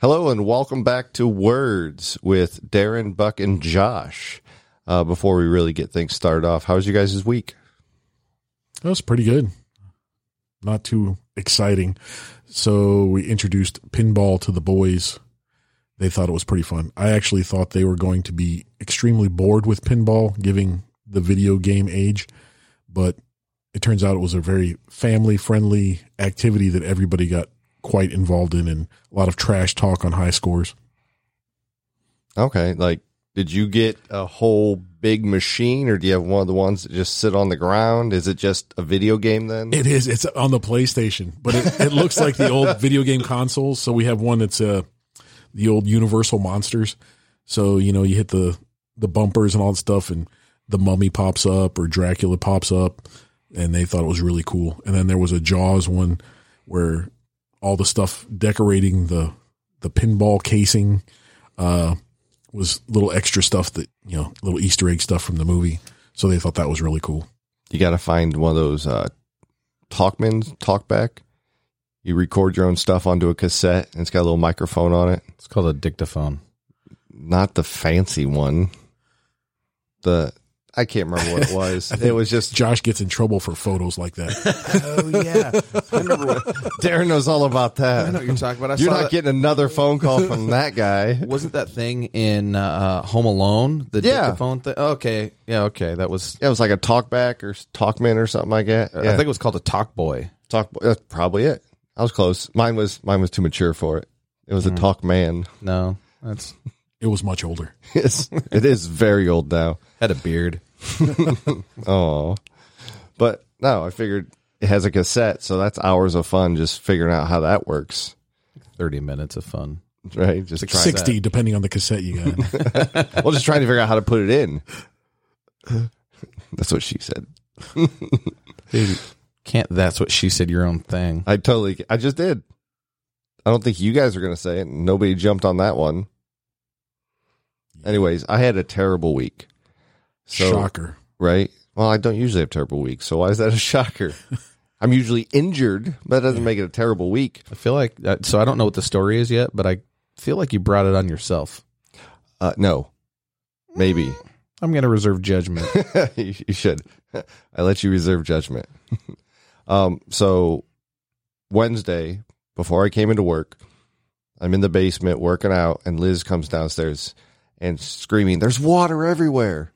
Hello and welcome back to Words with Darren, Buck, and Josh. Uh, before we really get things started off, how's you guys' week? That was pretty good. Not too exciting. So we introduced pinball to the boys. They thought it was pretty fun. I actually thought they were going to be extremely bored with pinball, giving the video game age, but it turns out it was a very family friendly activity that everybody got quite involved in and a lot of trash talk on high scores. Okay, like did you get a whole big machine or do you have one of the ones that just sit on the ground? Is it just a video game then? It is. It's on the PlayStation, but it, it looks like the old video game consoles. So we have one that's uh, the old Universal Monsters. So you know you hit the the bumpers and all that stuff, and the Mummy pops up or Dracula pops up, and they thought it was really cool. And then there was a Jaws one where all the stuff decorating the the pinball casing uh, was little extra stuff that you know little Easter egg stuff from the movie. So they thought that was really cool. You got to find one of those uh, Talkmans, Talkback. You record your own stuff onto a cassette, and it's got a little microphone on it. It's called a dictaphone. Not the fancy one. The I can't remember what it was. it was just Josh gets in trouble for photos like that. Oh yeah, I remember. What, Darren knows all about that. I know what you're talking about. I You're saw not that- getting another phone call from that guy. Wasn't that thing in uh, Home Alone? The Yeah. dictaphone thing. Okay, yeah, okay. That was. Yeah, it was like a talkback or Talkman or something like that. I think it was called a Talk Boy. Talk. That's probably it. I was close. Mine was mine was too mature for it. It was a Talkman. No, that's It was much older. It's, it is very old now. had a beard. Oh, but no, I figured it has a cassette, so that's hours of fun just figuring out how that works. Thirty minutes of fun. Right? Just trying. Sixty, depending on the cassette you got. Well, just trying to figure out how to put it in. That's what she said. Dude, can't. That's what she said. Your own thing. I totally. I just did. I don't think you guys are going to say it. Nobody jumped on that one. Anyways, I had a terrible week. So, Shocker. right? Well, I don't usually have terrible weeks, so why is that a shocker? I'm usually injured, but that doesn't make it a terrible week. I feel like. Uh, so I don't know what the story is yet, but I feel like you brought it on yourself. Uh, no, maybe I'm going to reserve judgment. you, you should. I let you reserve judgment. um, so Wednesday, before I came into work, I'm in the basement working out, and Liz comes downstairs and screaming, "There's water everywhere!"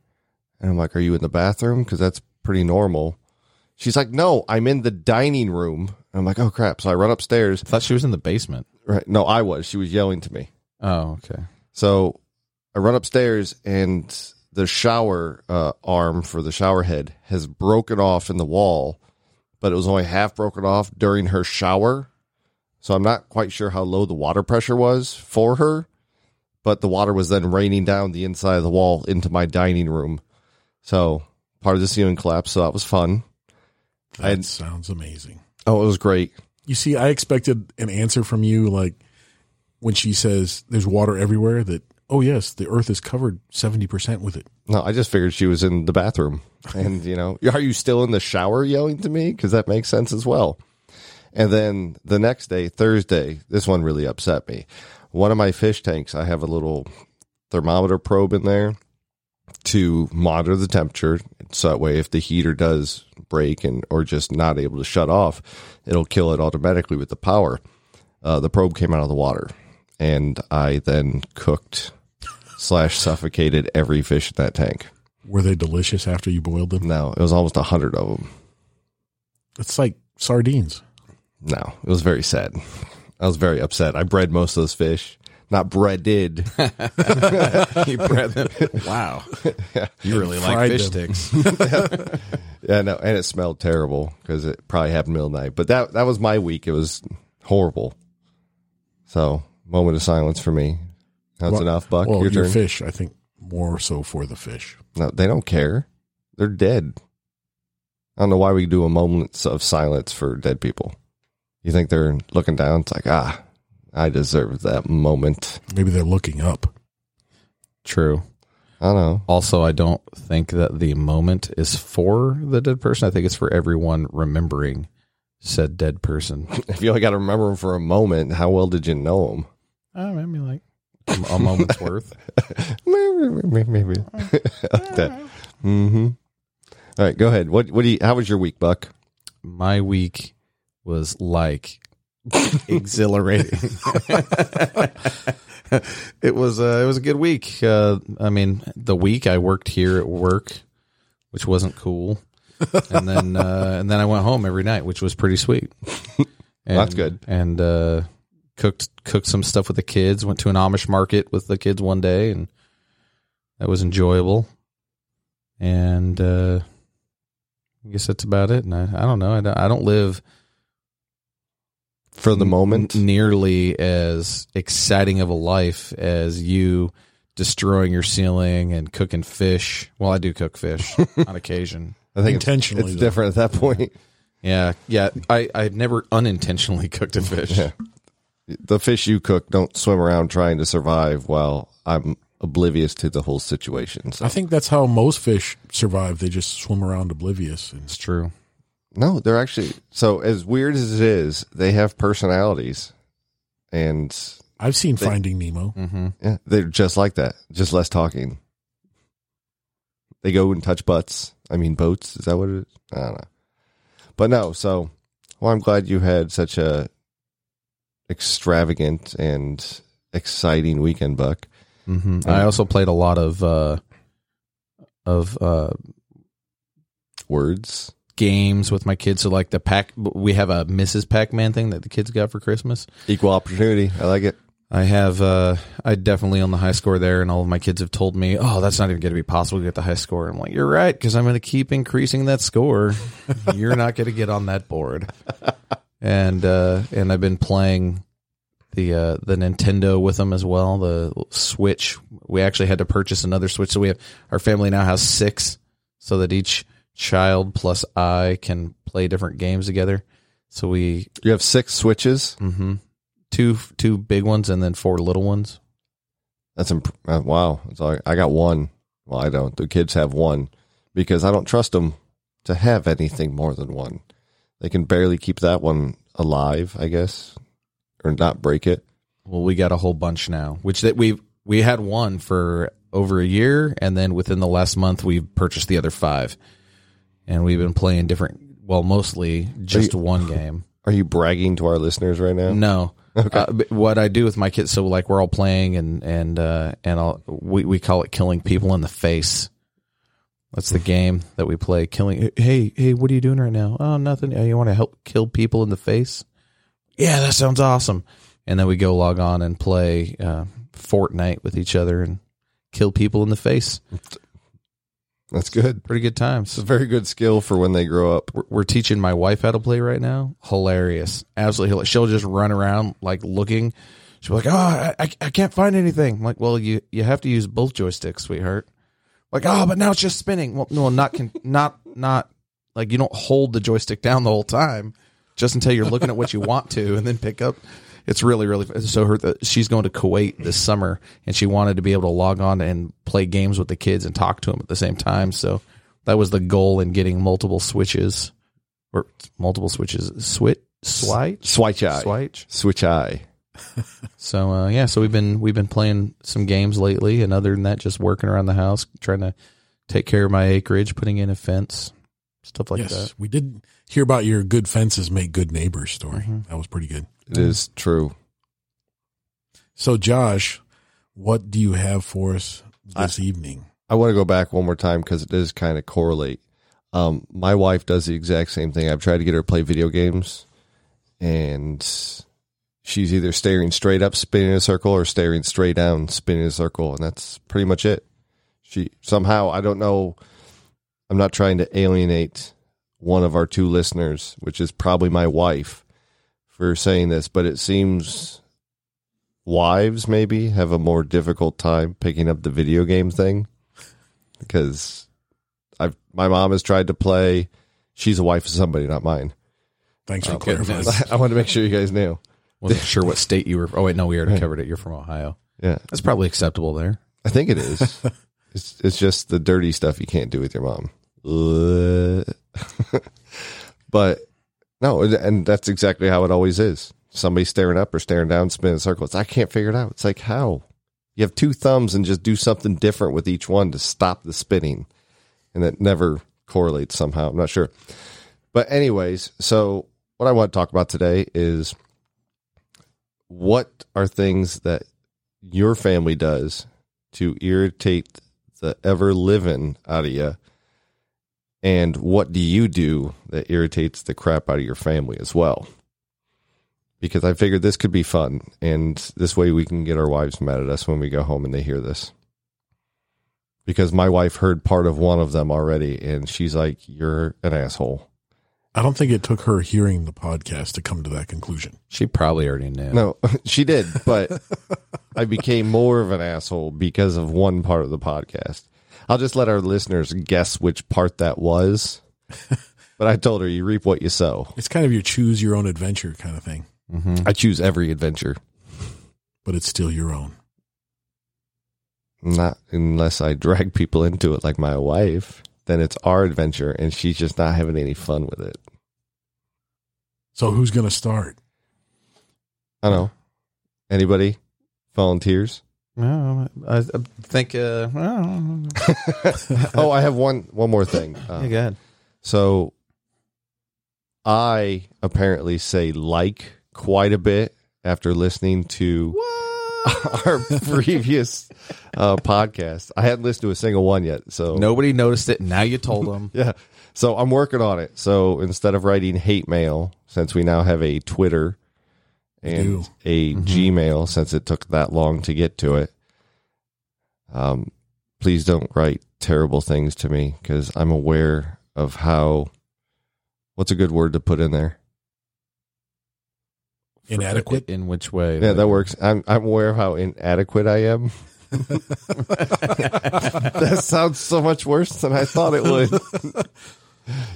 And I'm like, "Are you in the bathroom? Because that's pretty normal." She's like, "No, I'm in the dining room." And I'm like, "Oh crap!" So I run upstairs. I thought she was in the basement. Right? No, I was. She was yelling to me. Oh, okay. So I run upstairs and the shower uh, arm for the shower head has broken off in the wall, but it was only half broken off during her shower. So I'm not quite sure how low the water pressure was for her, but the water was then raining down the inside of the wall into my dining room. So part of the ceiling collapsed. So that was fun. That sounds amazing. Oh, it was great. You see, I expected an answer from you like when she says there's water everywhere that, oh, yes, the earth is covered 70% with it. No, I just figured she was in the bathroom. And, you know, are you still in the shower yelling to me? Because that makes sense as well. And then the next day, Thursday, this one really upset me. One of my fish tanks, I have a little thermometer probe in there to monitor the temperature. So that way, if the heater does break and or just not able to shut off, it'll kill it automatically with the power. Uh, the probe came out of the water, and I then cooked slash suffocated every fish in that tank. Were they delicious after you boiled them? No, it was almost a hundred of them. It's like sardines. No, it was very sad. I was very upset. I bred most of those fish. Not breaded. you bred them. Wow. You really like Fried fish them. sticks. yeah, no, and it smelled terrible because it probably happened middle of the night. But that that was my week. It was horrible. So, moment of silence for me. That's Well- enough, Buck. Well, your your turn. fish, I think more so for the fish. No, they don't care. They're dead. I don't know why we do a moment of silence for dead people. You think they're looking down? It's like, ah, I deserve that moment. Maybe they're looking up. True. I don't know. Also, I don't think that the moment is for the dead person. I think it's for everyone remembering said dead person. If you only got to remember them for a moment, how well did you know them? Oh, maybe like a, a moment's worth. maybe, maybe, maybe. Like that. Mm-hmm. All right, go ahead. What what do you? How was your week, Buck? My week was like exhilarating. it was uh, it was a good week. Uh, I mean, the week I worked here at work, which wasn't cool, and then uh, and then I went home every night, which was pretty sweet. And, That's good. And uh, cooked cooked some stuff with the kids. Went to an Amish market with the kids one day, and that was enjoyable. And uh, I guess that's about it. And I, I don't know. I don't, I don't live For the moment, n- nearly as exciting of a life as you destroying your ceiling and cooking fish. Well, I do cook fish on occasion. I think it's- Intentionally, it's though. different at that point. Yeah, yeah. I I've never unintentionally cooked a fish. Yeah. The fish you cook don't swim around trying to survive while I'm oblivious to the whole situation. So I think that's how most fish survive. They just swim around oblivious. And It's true. No, they're actually so as weird as it is, they have personalities, and I've seen Finding Nemo. hmm yeah, they're just like that, just less talking. They go and touch butts. I mean, boats. Is that what it is? I don't know. But no, so well, I'm glad you had such a extravagant and exciting weekend, Buck. hmm I also played a lot of uh, of uh, Words. Games with my kids. So like the pack, we have a Mrs. Pac Man thing that the kids got for Christmas. Equal opportunity. I like it. I have, uh, I definitely on the high score there, and all of my kids have told me, "Oh, that's not even going to be possible to get the high score." I'm like, "You're right, because I'm going to keep increasing that score. You're not going to get on that board." And uh, and I've been playing the uh, the Nintendo with them as well. The Switch. We actually had to purchase another Switch, so we have our family now has six, so that each child plus I can play different games together. So we You have six switches. hmm Two two big ones and then four little ones. That's imp- uh, wow. It's like, I got one. Well, I don't. The kids have one because I don't trust them to have anything more than one. They can barely keep that one alive, I guess, or not break it. Well, we got a whole bunch now, which that we we had one for over a year, and then within the last month we purchased the other five, and we've been playing different. Well, mostly just one game. Are you bragging to our listeners right now? No. Uh, what I do with my kids, so like we're all playing and and uh, and I'll, we we call it killing people in the face. That's the game that we play. Killing. Hey hey, what are you doing right now? Oh, nothing. Oh, you want to help kill people in the face? Yeah, that sounds awesome. And then we go log on and play uh, Fortnite with each other and kill people in the face. That's good. Pretty good times. It's a very good skill for when they grow up. We're, we're teaching my wife how to play right now. Hilarious, absolutely hilarious. She'll just run around like looking. She'll be like, "Oh, I, I, I can't find anything." I'm like, well, you you have to use both joysticks, sweetheart. Like, oh, but now it's just spinning. Well, no, not can not not like you don't hold the joystick down the whole time, just until you're looking at what you want to, and then pick up. It's really really so. Her she's going to Kuwait this summer, and she wanted to be able to log on and play games with the kids and talk to them at the same time. So that was the goal in getting multiple switches or multiple switches. Switch, switch, Switch eye. switch. Switch eye. So uh, yeah, so we've been we've been playing some games lately, and other than that, just working around the house, trying to take care of my acreage, putting in a fence, stuff like yes, that. we did hear about your good fences make good neighbors story. Mm-hmm. That was pretty good. It is true. So, Josh, what do you have for us this evening? I want to go back one more time because it does kind of correlate. Um, my wife does the exact same thing. I've tried to get her to play video games, and she's either staring straight up, spinning in a circle, or staring straight down, spinning in a circle, and that's pretty much it. She somehow I don't know. I'm not trying to alienate one of our two listeners, which is probably my wife, for saying this, but it seems wives maybe have a more difficult time picking up the video game thing because I've my mom has tried to play. She's a wife of somebody, not mine. Thanks for uh, Oh, clarifying. I want to make sure you guys knew. Wasn't sure what state you were. Oh wait, no, we already covered it. You're from Ohio. Yeah, That's probably acceptable there. I think it is. it's it's just the dirty stuff you can't do with your mom. But no, and that's exactly how it always is. somebody staring up or staring down, spinning circles. I can't figure it out. It's like how you have two thumbs and just do something different with each one to stop the spinning, and it never correlates somehow. I'm not sure, but anyways, so what I want to talk about today is what are things that your family does to irritate the ever living out of you and what do you do that irritates the crap out of your family as well because i figured this could be fun and this way we can get our wives mad at us when we go home and they hear this because my wife heard part of one of them already and she's like you're an asshole I don't think it took her hearing the podcast to come to that conclusion. She probably already knew. no she did but i became more of an asshole because of one part of the podcast i'll just let our listeners guess which part that was but i told her you reap what you sow It's kind of your choose your own adventure kind of thing, mm-hmm. i choose every adventure but it's still your own. Not unless I drag people into it like my wife. Then it's our adventure and she's just not having any fun with it. So who's going to start? I don't know. Anybody? Volunteers? No, I, I think. Uh, oh, I have one one more thing. Uh, yeah, go ahead. so I apparently say like quite a bit after listening to our previous uh, podcast. I hadn't listened to a single one yet. So Nobody noticed it. Now you told them. Yeah. So I'm working on it. So instead of writing hate mail, since we now have a Twitter and do. a Gmail, since it took that long to get to it, um, please don't write terrible things to me because I'm aware of how. What's a good word to put in there? Inadequate. In which way? Yeah, that works. I'm I'm aware of how inadequate I am. that sounds so much worse than I thought it would.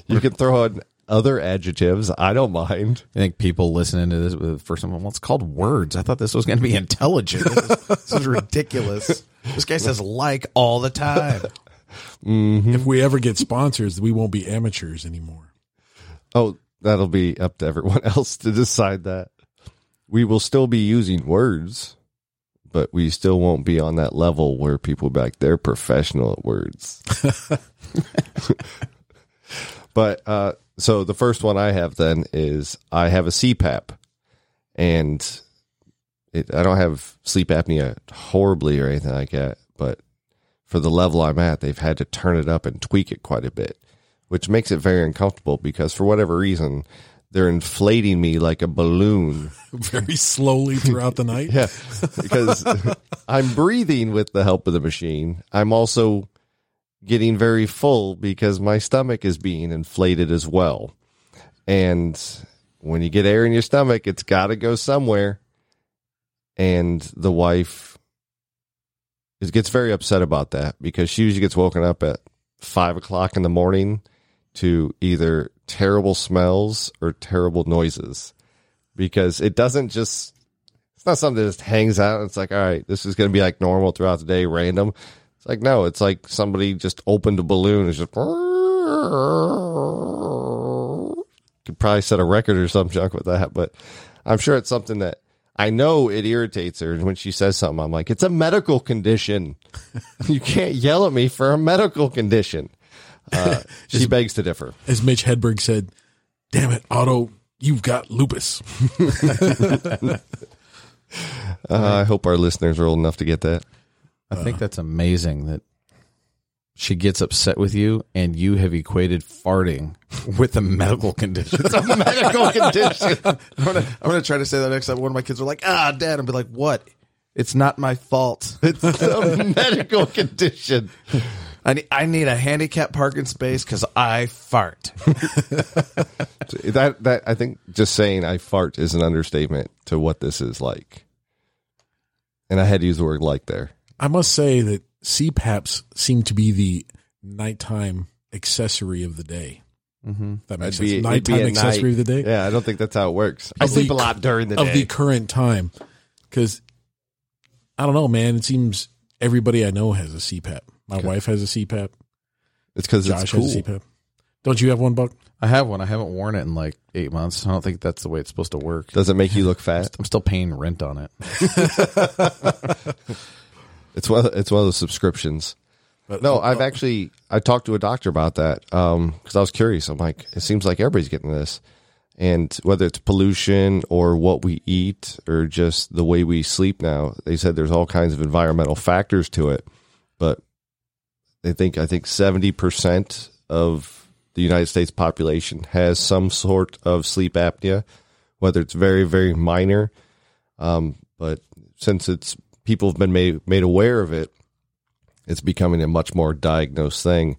you can throw in other adjectives. I don't mind. I think people listening to this for the first time, well, it's called words. I thought this was going to be intelligent. This is, this is ridiculous. This guy says like all the time. If we ever get sponsors, we won't be amateurs anymore. Oh, that'll be up to everyone else to decide that. We will still be using words, but we still won't be on that level where people back like they're professional at words. but uh, so the first one I have then is I have a CPAP, and it, I don't have sleep apnea horribly or anything like that, but for the level I'm at, they've had to turn it up and tweak it quite a bit, which makes it very uncomfortable because for whatever reason, they're inflating me like a balloon. Very slowly throughout the night. Yeah, because I'm breathing with the help of the machine. I'm also getting very full because my stomach is being inflated as well. And when you get air in your stomach, it's got to go somewhere. And the wife is, gets very upset about that because she usually gets woken up at five o'clock in the morning to either terrible smells or terrible noises because it doesn't just it's not something that just hangs out. It's like, all right, this is going to be like normal throughout the day, random. It's like, no, it's like somebody just opened a balloon. It's just, could probably set a record or some junk with that, but I'm sure it's something that I know it irritates her. And when she says something, I'm like, it's a medical condition. you can't yell at me for a medical condition. Uh, she begs to differ. As Mitch Hedberg said, damn it, Otto, you've got lupus. Uh, I hope our listeners are old enough to get that. I think that's amazing that she gets upset with you and you have equated farting with a medical condition. It's a medical condition. I'm gonna, I'm gonna try to say that next time one of my kids are like, ah, dad, and be like, what? It's not my fault. It's a medical condition. I need, I need a handicap parking space because I fart. That that I think just saying I fart is an understatement to what this is like. And I had to use the word like there. I must say that CPAPs seem to be the nighttime accessory of the day. Mm-hmm. That makes It'd sense. be Nighttime accessory night. of the day. Yeah, I don't think that's how it works. I Of sleep the- a lot during the day. of day. the current time. Because I don't know, man. It seems everybody I know has a CPAP. My wife has a CPAP. it's because it's Josh cool. has a CPAP. Don't you have one, Buck? I have one. I haven't worn it in like eight months. I don't think that's the way it's supposed to work. Does it make you look fat? I'm still paying rent on it. It's one. Of the, it's one of those subscriptions. But, No, I've actually I talked to a doctor about that because I was curious. I'm like, it seems like everybody's getting this, and whether it's pollution or what we eat or just the way we sleep now, they said there's all kinds of environmental factors to it. But they think I think seventy percent of the United States population has some sort of sleep apnea, whether it's very very minor. Um, but since it's people have been made made aware of it, it's becoming a much more diagnosed thing.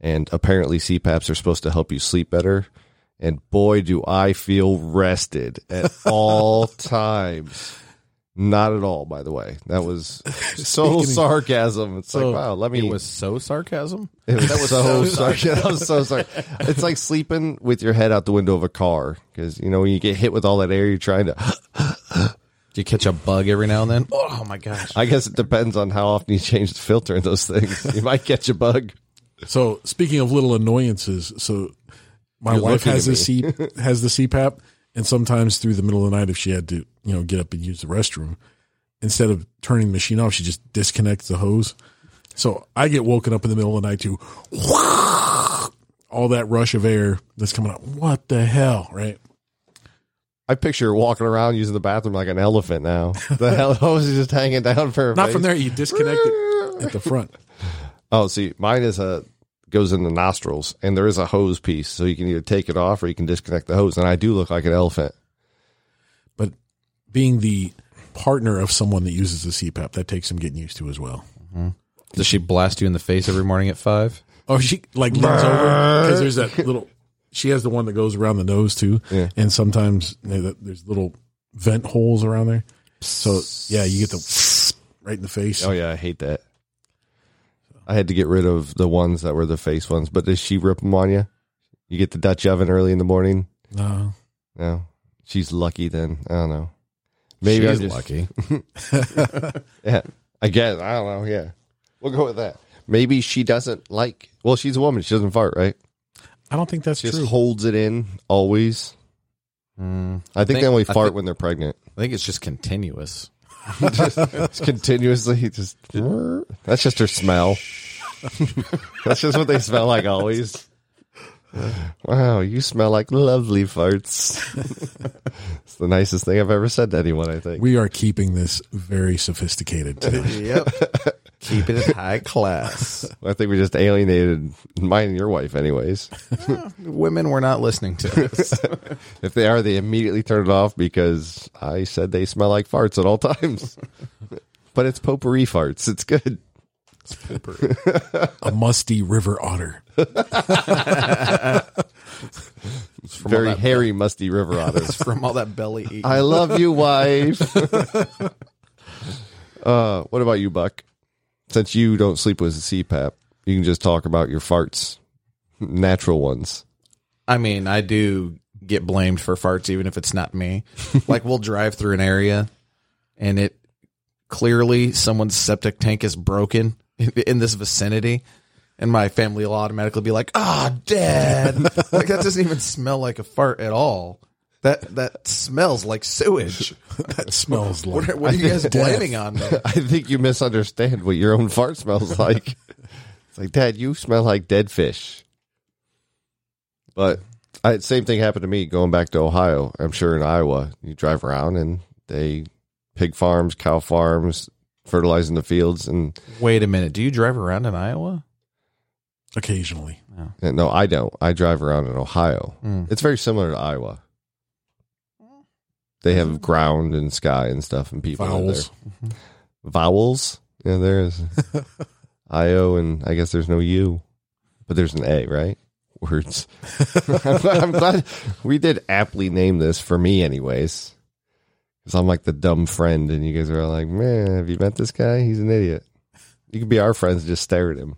And apparently, CPAPs are supposed to help you sleep better. And boy, do I feel rested at all times. Not at all, by the way. That was so sarcasm. It's So, like, wow, let me. It was so sarcasm. It was so sorry. That was so sorry. It's like sleeping with your head out the window of a car because you know when you get hit with all that air, you're trying to. Do you catch a bug every now and then? Oh my gosh. I guess it depends on how often you change the filter in those things. You might catch a bug. So speaking of little annoyances, so my You're wife has at the C has the CPAP, and sometimes through the middle of the night, if she had to, you know, get up and use the restroom, instead of turning the machine off, she just disconnects the hose. So I get woken up in the middle of the night to all that rush of air that's coming out. What the hell, right? I picture her walking around using the bathroom like an elephant now. The hell hose is just hanging down for her Not face. from there. You disconnect it at the front. Oh, see, mine is a goes in the nostrils, and there is a hose piece, so you can either take it off or you can disconnect the hose. And I do look like an elephant. But being the partner of someone that uses the CPAP, that takes some getting used to as well. Mm-hmm. Does she blast you in the face every morning at five? Oh, she like leans over because there's that little. She has the one that goes around the nose too, Yeah. and sometimes you know, there's little vent holes around there. So yeah, you get the right in the face. Oh yeah, I hate that. I had to get rid of the ones that were the face ones. But does she rip them on you? You get the Dutch oven early in the morning. No, No, she's lucky then. I don't know. Maybe She's just lucky. Yeah, I guess. I don't know. Yeah, we'll go with that. Maybe she doesn't like. Well, she's a woman. She doesn't fart, right? I don't think that's just true. holds it in always. Mm, I think, think- they only I fart think- when they're pregnant. I think it's just continuous. It's continuously just. That's just her smell. that's just what they smell like always. Wow, you smell like lovely farts. it's the nicest thing I've ever said to anyone. I think. we are keeping this very sophisticated today. Yep. Keep it at high class. I think we just alienated mine and your wife, anyways. Women were not listening to this. If they are, they immediately turn it off because I said they smell like farts at all times. but it's potpourri farts. It's good. A musty river otter. From Very all that, hairy, musty river otters. from all that belly eating. I love you, wife. uh, what about you, Buck? Since you don't sleep with a CPAP, you can just talk about your farts, natural ones. I mean, I do get blamed for farts, even if it's not me. like we'll drive through an area, and it clearly someone's septic tank is broken in, in this vicinity, and my family will automatically be like, "Ah, Dad!" like that doesn't even smell like a fart at all. That that smells like sewage. That smells like. What are, what are you guys blaming on me? I think you misunderstand what your own fart smells like. it's like, Dad, you smell like dead fish. But I, same thing happened to me going back to Ohio. I'm sure in Iowa, you drive around and they pig farms, cow farms, fertilizing the fields, and Wait a minute. Do you drive around in Iowa? Occasionally, no, I don't. I drive around in Ohio. Mm. It's very similar to Iowa. They have ground and sky and stuff, and people vowels. there. vowels. Mm-hmm. Yeah, there's I-O and I guess there's no U, but there's an A, right? Words. I'm, glad, I'm glad we did aptly name this for me, anyways. Because I'm like the dumb friend, and you guys are all like, man, have you met this guy? He's an idiot. You could be our friends, and just stare at him.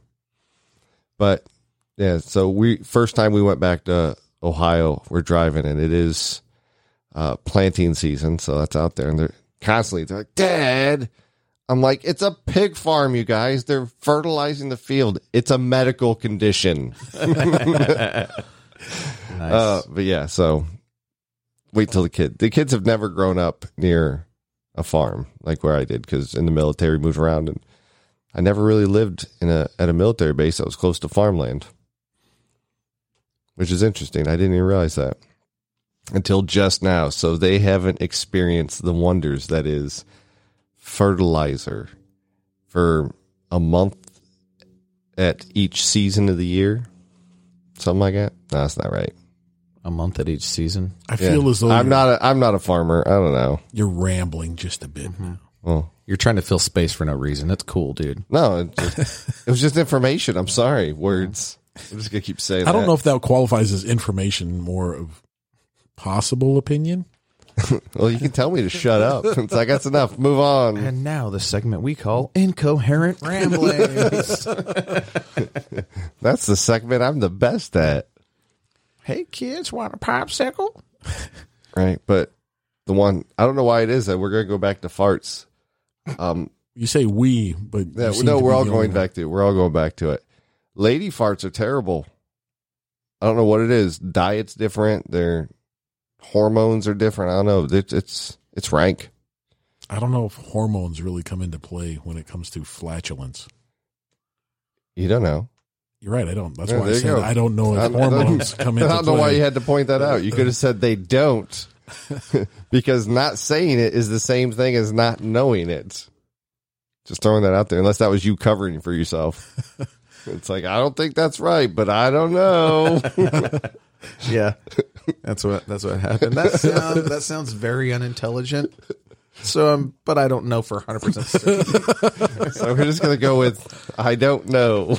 But yeah, so we first time we went back to Ohio, we're driving, and it is uh, planting season, so that's out there, and they're constantly they're like, Dad, I'm like, it's a pig farm, you guys. They're fertilizing the field. It's a medical condition. Nice. Uh, but yeah, so wait till the kid. The kids have never grown up near a farm like where I did because in the military moved around and I never really lived in a at a military base that was close to farmland, which is interesting. I didn't even realize that until just now. So they haven't experienced the wonders that is fertilizer for a month at each season of the year. Something like that. No, that's not right. a month at each season. I feel as though I'm you're, not. A, I'm not a farmer. I don't know. you're rambling just a bit. Mm-hmm. Well, oh. You're trying to fill space for no reason. That's cool, dude. no, it, just, it was just information. I'm sorry. Words. I'm just gonna keep saying. I don't that. know if that qualifies as information, more of possible opinion. Well, you can tell me to shut up. It's like that's enough. Move on. And now the segment we call incoherent ramblings. That's the segment I'm the best at. hey kids, want a popsicle? Right, but the one I don't know why it is that we're gonna go back to farts. Um, You say we, but yeah, you no, we're all going back to. We're all going back to it. Lady farts are terrible. I don't know what it is. Diet's different. Their hormones are different. I don't know. It's it's, it's rank. I don't know if hormones really come into play when it comes to flatulence. You don't know. You're right. I don't. That's Yeah, why I said go. I don't know if hormones come I don't know play. why you had to point that out. You could have said they don't, because not saying it is the same thing as not knowing it. Just throwing that out there, unless that was you covering for yourself. It's like I don't think that's right, but I don't know. Yeah, that's what that's what happened. That sounds that sounds very unintelligent. So, um, but I don't know for hundred percent. so we're just gonna go with I don't know.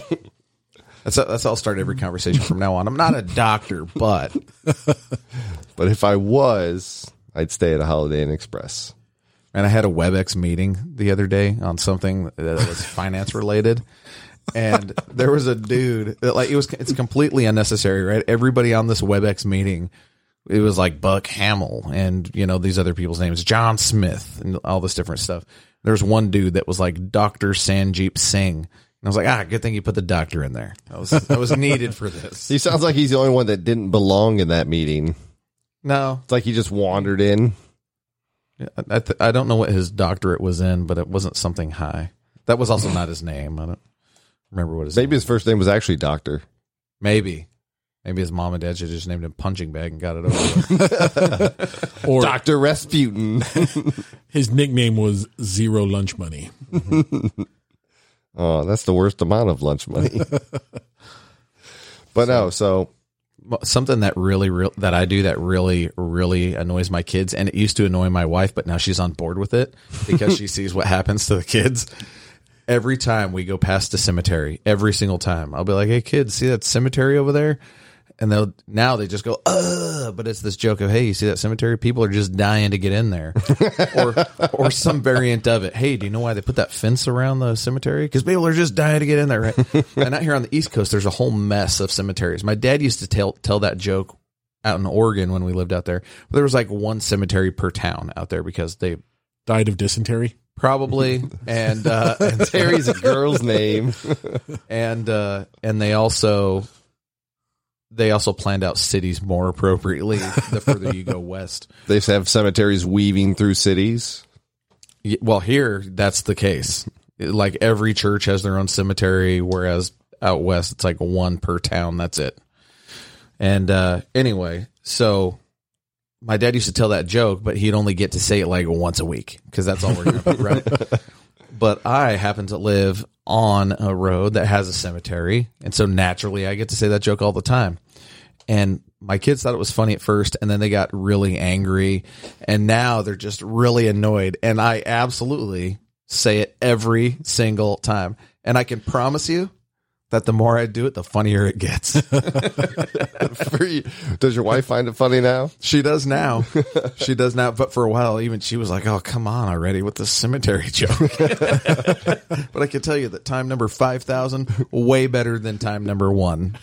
That's that's how I'll start every conversation from now on. I'm not a doctor, but But if I was, I'd stay at a Holiday Inn Express. and I had a WebEx meeting the other day on something that was finance related. And there was a dude that like it was it's completely unnecessary, right? Everybody on this WebEx meeting, it was like Buck Hamill and you know these other people's names, John Smith and all this different stuff. There was one dude that was like Doctor Sanjeep Singh. And I was like, ah, good thing you put the doctor in there. I was that was needed for this. He sounds like he's the only one that didn't belong in that meeting. No, It's like he just wandered in. I, th- I don't know what his doctorate was in, but it wasn't something high. That was also not his name. I don't remember what his Maybe name. his first name was actually Doctor. Maybe. Maybe his mom and dad should have just named him Punching Bag and got it over with. Or Doctor Rasputin. his nickname was Zero Lunch Money. oh, that's the worst amount of lunch money. but no, so Something that really, real that I do that really, really annoys my kids, and it used to annoy my wife, but now she's on board with it because she sees what happens to the kids. Every time we go past a cemetery, every single time, I'll be like, "Hey, kids, see that cemetery over there?" And they'll now they just go, "Uh," but it's this joke of, "Hey, you see that cemetery? People are just dying to get in there," or or some variant of it. Hey, do you know why they put that fence around the cemetery? Because people are just dying to get in there. Right? and out here on the East Coast, there's a whole mess of cemeteries. My dad used to tell tell that joke out in Oregon when we lived out there. There was like one cemetery per town out there because they Died of dysentery. Probably and uh, and Terry's a girl's name. and uh, and they also they also planned out cities more appropriately the further you go west. They have cemeteries weaving through cities. Well, here that's the case. Like every church has their own cemetery, whereas out west it's like one per town. That's it. And uh, anyway, so my dad used to tell that joke, but he'd only get to say it like once a week because that's all we're gonna do, right? But I happen to live on a road that has a cemetery, and so naturally I get to say that joke all the time. And my kids thought it was funny at first, and then they got really angry, and now they're just really annoyed. And I absolutely say it every single time. And I can promise you that the more I do it, the funnier it gets. You- Does your wife find it funny now? She does now. She does now. But for a while, even she was like, "Oh, come on already with the cemetery joke." but I can tell you that time number five thousand way better than time number one.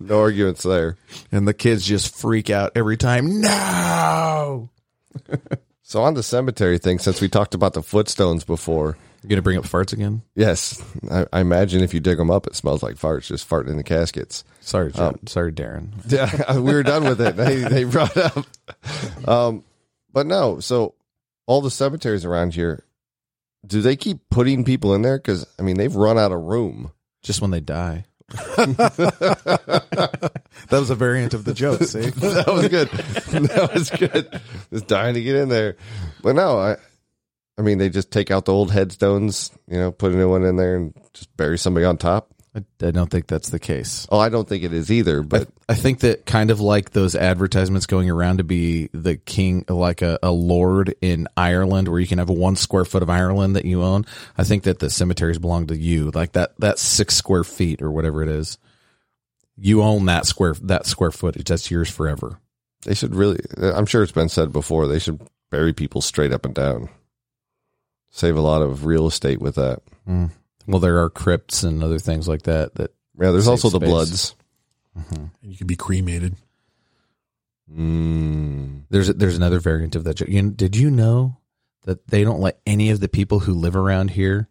No arguments there. And the kids just freak out every time. No. So on the cemetery thing, since we talked about the footstones before, You gonna bring up farts again? yes, I, I imagine if you dig them up, it smells like farts, just farting in the caskets. Sorry, John. sorry, Darren. Yeah, we were done with it. They they brought up, um, but no. So all the cemeteries around here, do they keep putting people in there? Because I mean, they've run out of room. Just when they die. that was a variant of the joke. See, that was good. That was good. Just dying to get in there, but no, I. I mean, they just take out the old headstones, you know, put a new one in there, and just bury somebody on top. I, I don't think that's the case. Oh, I don't think it is either. But I think that kind of like those advertisements going around to be the king, like a, a lord in Ireland, where you can have one square foot of Ireland that you own. I think that the cemeteries belong to you, like that that six square feet or whatever it is. You own that square that square footage. That's yours forever. they should really. I'm sure it's been said before. They should bury people straight up and down. Save a lot of real estate with that. Well, there are crypts and other things like that. That Yeah, there's Save also the space. bloods. And you can be cremated. Mm. there's there's another variant of that joke. You, did you know that they don't let any of the people who live around here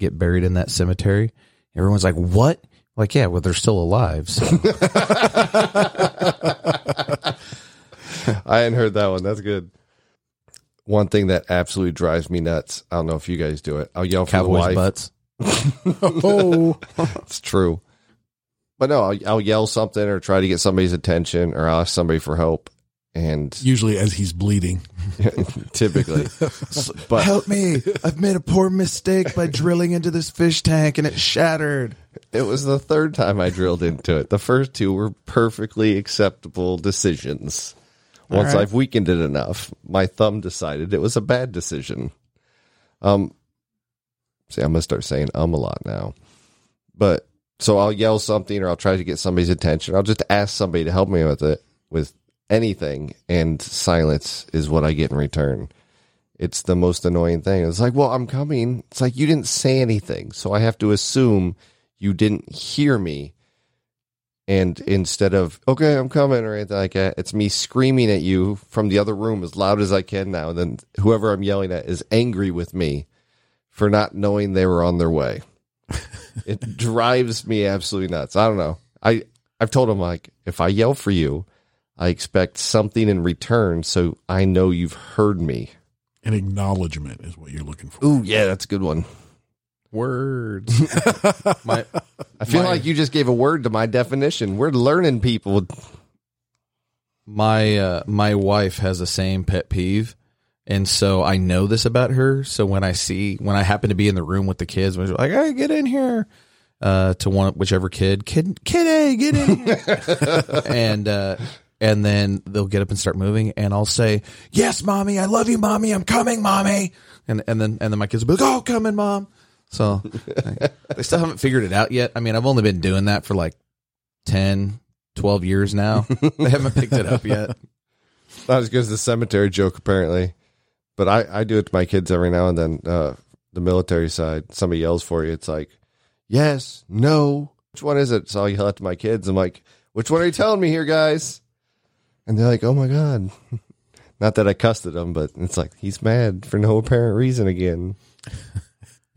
get buried in that cemetery? Everyone's like, "What?" Like, yeah, well, they're still alive. So. I hadn't heard that one. That's good. One thing that absolutely drives me nuts. I don't know if you guys do it. I'll yell for the Cowboys' wife. butts. Oh, It's true. But no, I'll, I'll yell something or try to get somebody's attention or I'll ask somebody for help. And usually as he's bleeding. typically, but Help me! I've made a poor mistake by drilling into this fish tank and it shattered. it was the third time I drilled into it. The first two were perfectly acceptable decisions. Once right. I've weakened it enough, my thumb decided it was a bad decision. Um, see, I'm gonna start saying um a lot now, but so I'll yell something or I'll try to get somebody's attention. I'll just ask somebody to help me with it with anything, and silence is what I get in return. It's the most annoying thing. It's like, well, I'm coming. It's like you didn't say anything, so I have to assume you didn't hear me. And instead of okay, I'm coming or anything like that, it's me screaming at you from the other room as loud as I can now. And then whoever I'm yelling at is angry with me for not knowing they were on their way. it drives me absolutely nuts. I don't know. I I've told him like if I yell for you, I expect something in return, so I know you've heard me. An acknowledgement is what you're looking for. Ooh, yeah, that's a good one. Words. My I feel My- like you just gave a word to my definition. We're learning people. my uh, my wife has the same pet peeve, and so I know this about her. So when I see when I happen to be in the room with the kids, when she's like, "Hey, get in here," uh, to one whichever kid, kid, kid A, get in here, and uh, and then they'll get up and start moving, and I'll say, "Yes, mommy, I love you, mommy, I'm coming, mommy," and and then and then my kids will be like, "Oh, coming, mom." So they still haven't figured it out yet. I mean, I've only been doing that for like 10, 12 years now. they haven't picked it up yet. Not as good as the cemetery joke, apparently. But I, I do it to my kids every now and then. Uh, the military side, somebody yells for you. It's like, yes, no. Which one is it? So I'll yell out to my kids. I'm like, which one are you telling me here, guys? And they're like, oh my God. Not that I cussed at them, but it's like, he's mad for no apparent reason again.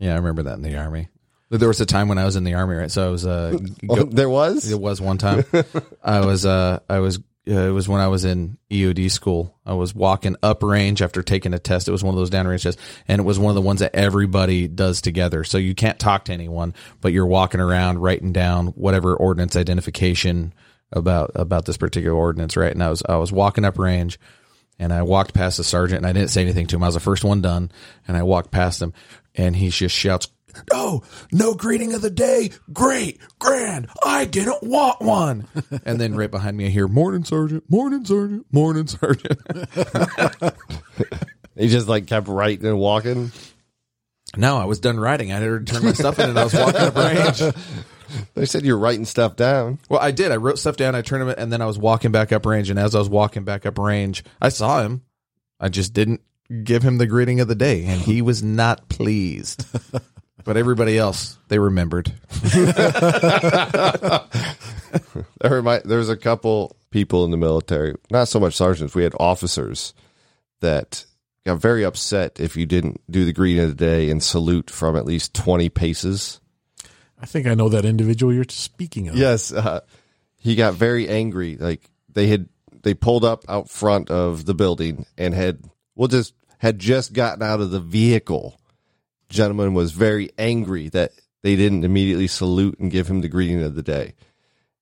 Yeah, I remember that in the army. There was a time when I was in the army, right? So I was uh, Oh, there was? it was one time. I was uh, I was uh, it was when I was in EOD school. I was walking up range after taking a test. It was one of those downrange tests, and it was one of the ones that everybody does together. So you can't talk to anyone, but you're walking around writing down whatever ordnance identification about about this particular ordnance, right? And I was I was walking up range. And I walked past the sergeant and I didn't say anything to him. I was the first one done. And I walked past him and he just shouts, Oh, no greeting of the day. Great, grand. I didn't want one. and then right behind me, I hear, Morning, Sergeant. Morning, Sergeant. Morning, Sergeant. He just like kept writing and walking. no, I was done writing. I had to turn my stuff in and I was walking up range. They said you're writing stuff down. Well, I did. I wrote stuff down. I turned them, and then I was walking back up range. And as I was walking back up range, I saw him. I just didn't give him the greeting of the day, and he was not pleased. But everybody else, they remembered. There remind, there was a couple people in the military, not so much sergeants. We had officers that got very upset if you didn't do the greeting of the day and salute from at least 20 paces. I think I know that individual you're speaking of. Yes, uh, he got very angry. Like they had they pulled up out front of the building and had well just had just gotten out of the vehicle. Gentleman was very angry that they didn't immediately salute and give him the greeting of the day.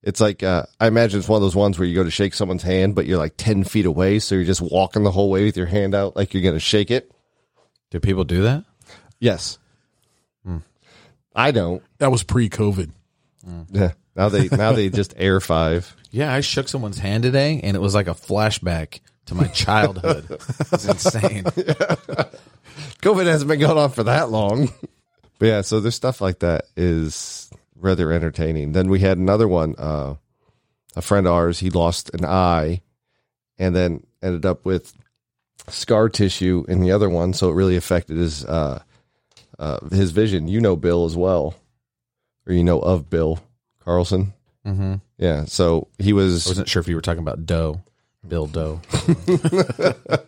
It's like uh, I imagine it's one of those ones where you go to shake someone's hand, but you're like ten feet away, so you're just walking the whole way with your hand out like you're going to shake it. Do people do that? Yes, I don't. That was pre-COVID. Yeah. Now they now they just air five. Yeah, I shook someone's hand today, and it was like a flashback to my childhood. it's insane. COVID hasn't been going on for that long. But yeah, so there's stuff like that is rather entertaining. Then we had another one. Uh, a friend of ours, he lost an eye and then ended up with scar tissue in the other one. So it really affected his, uh, uh, his vision. You know Bill as well, or you know of Bill Carlson. hmm Yeah. So he was. I wasn't sure if you were talking about Doe, Bill Doe.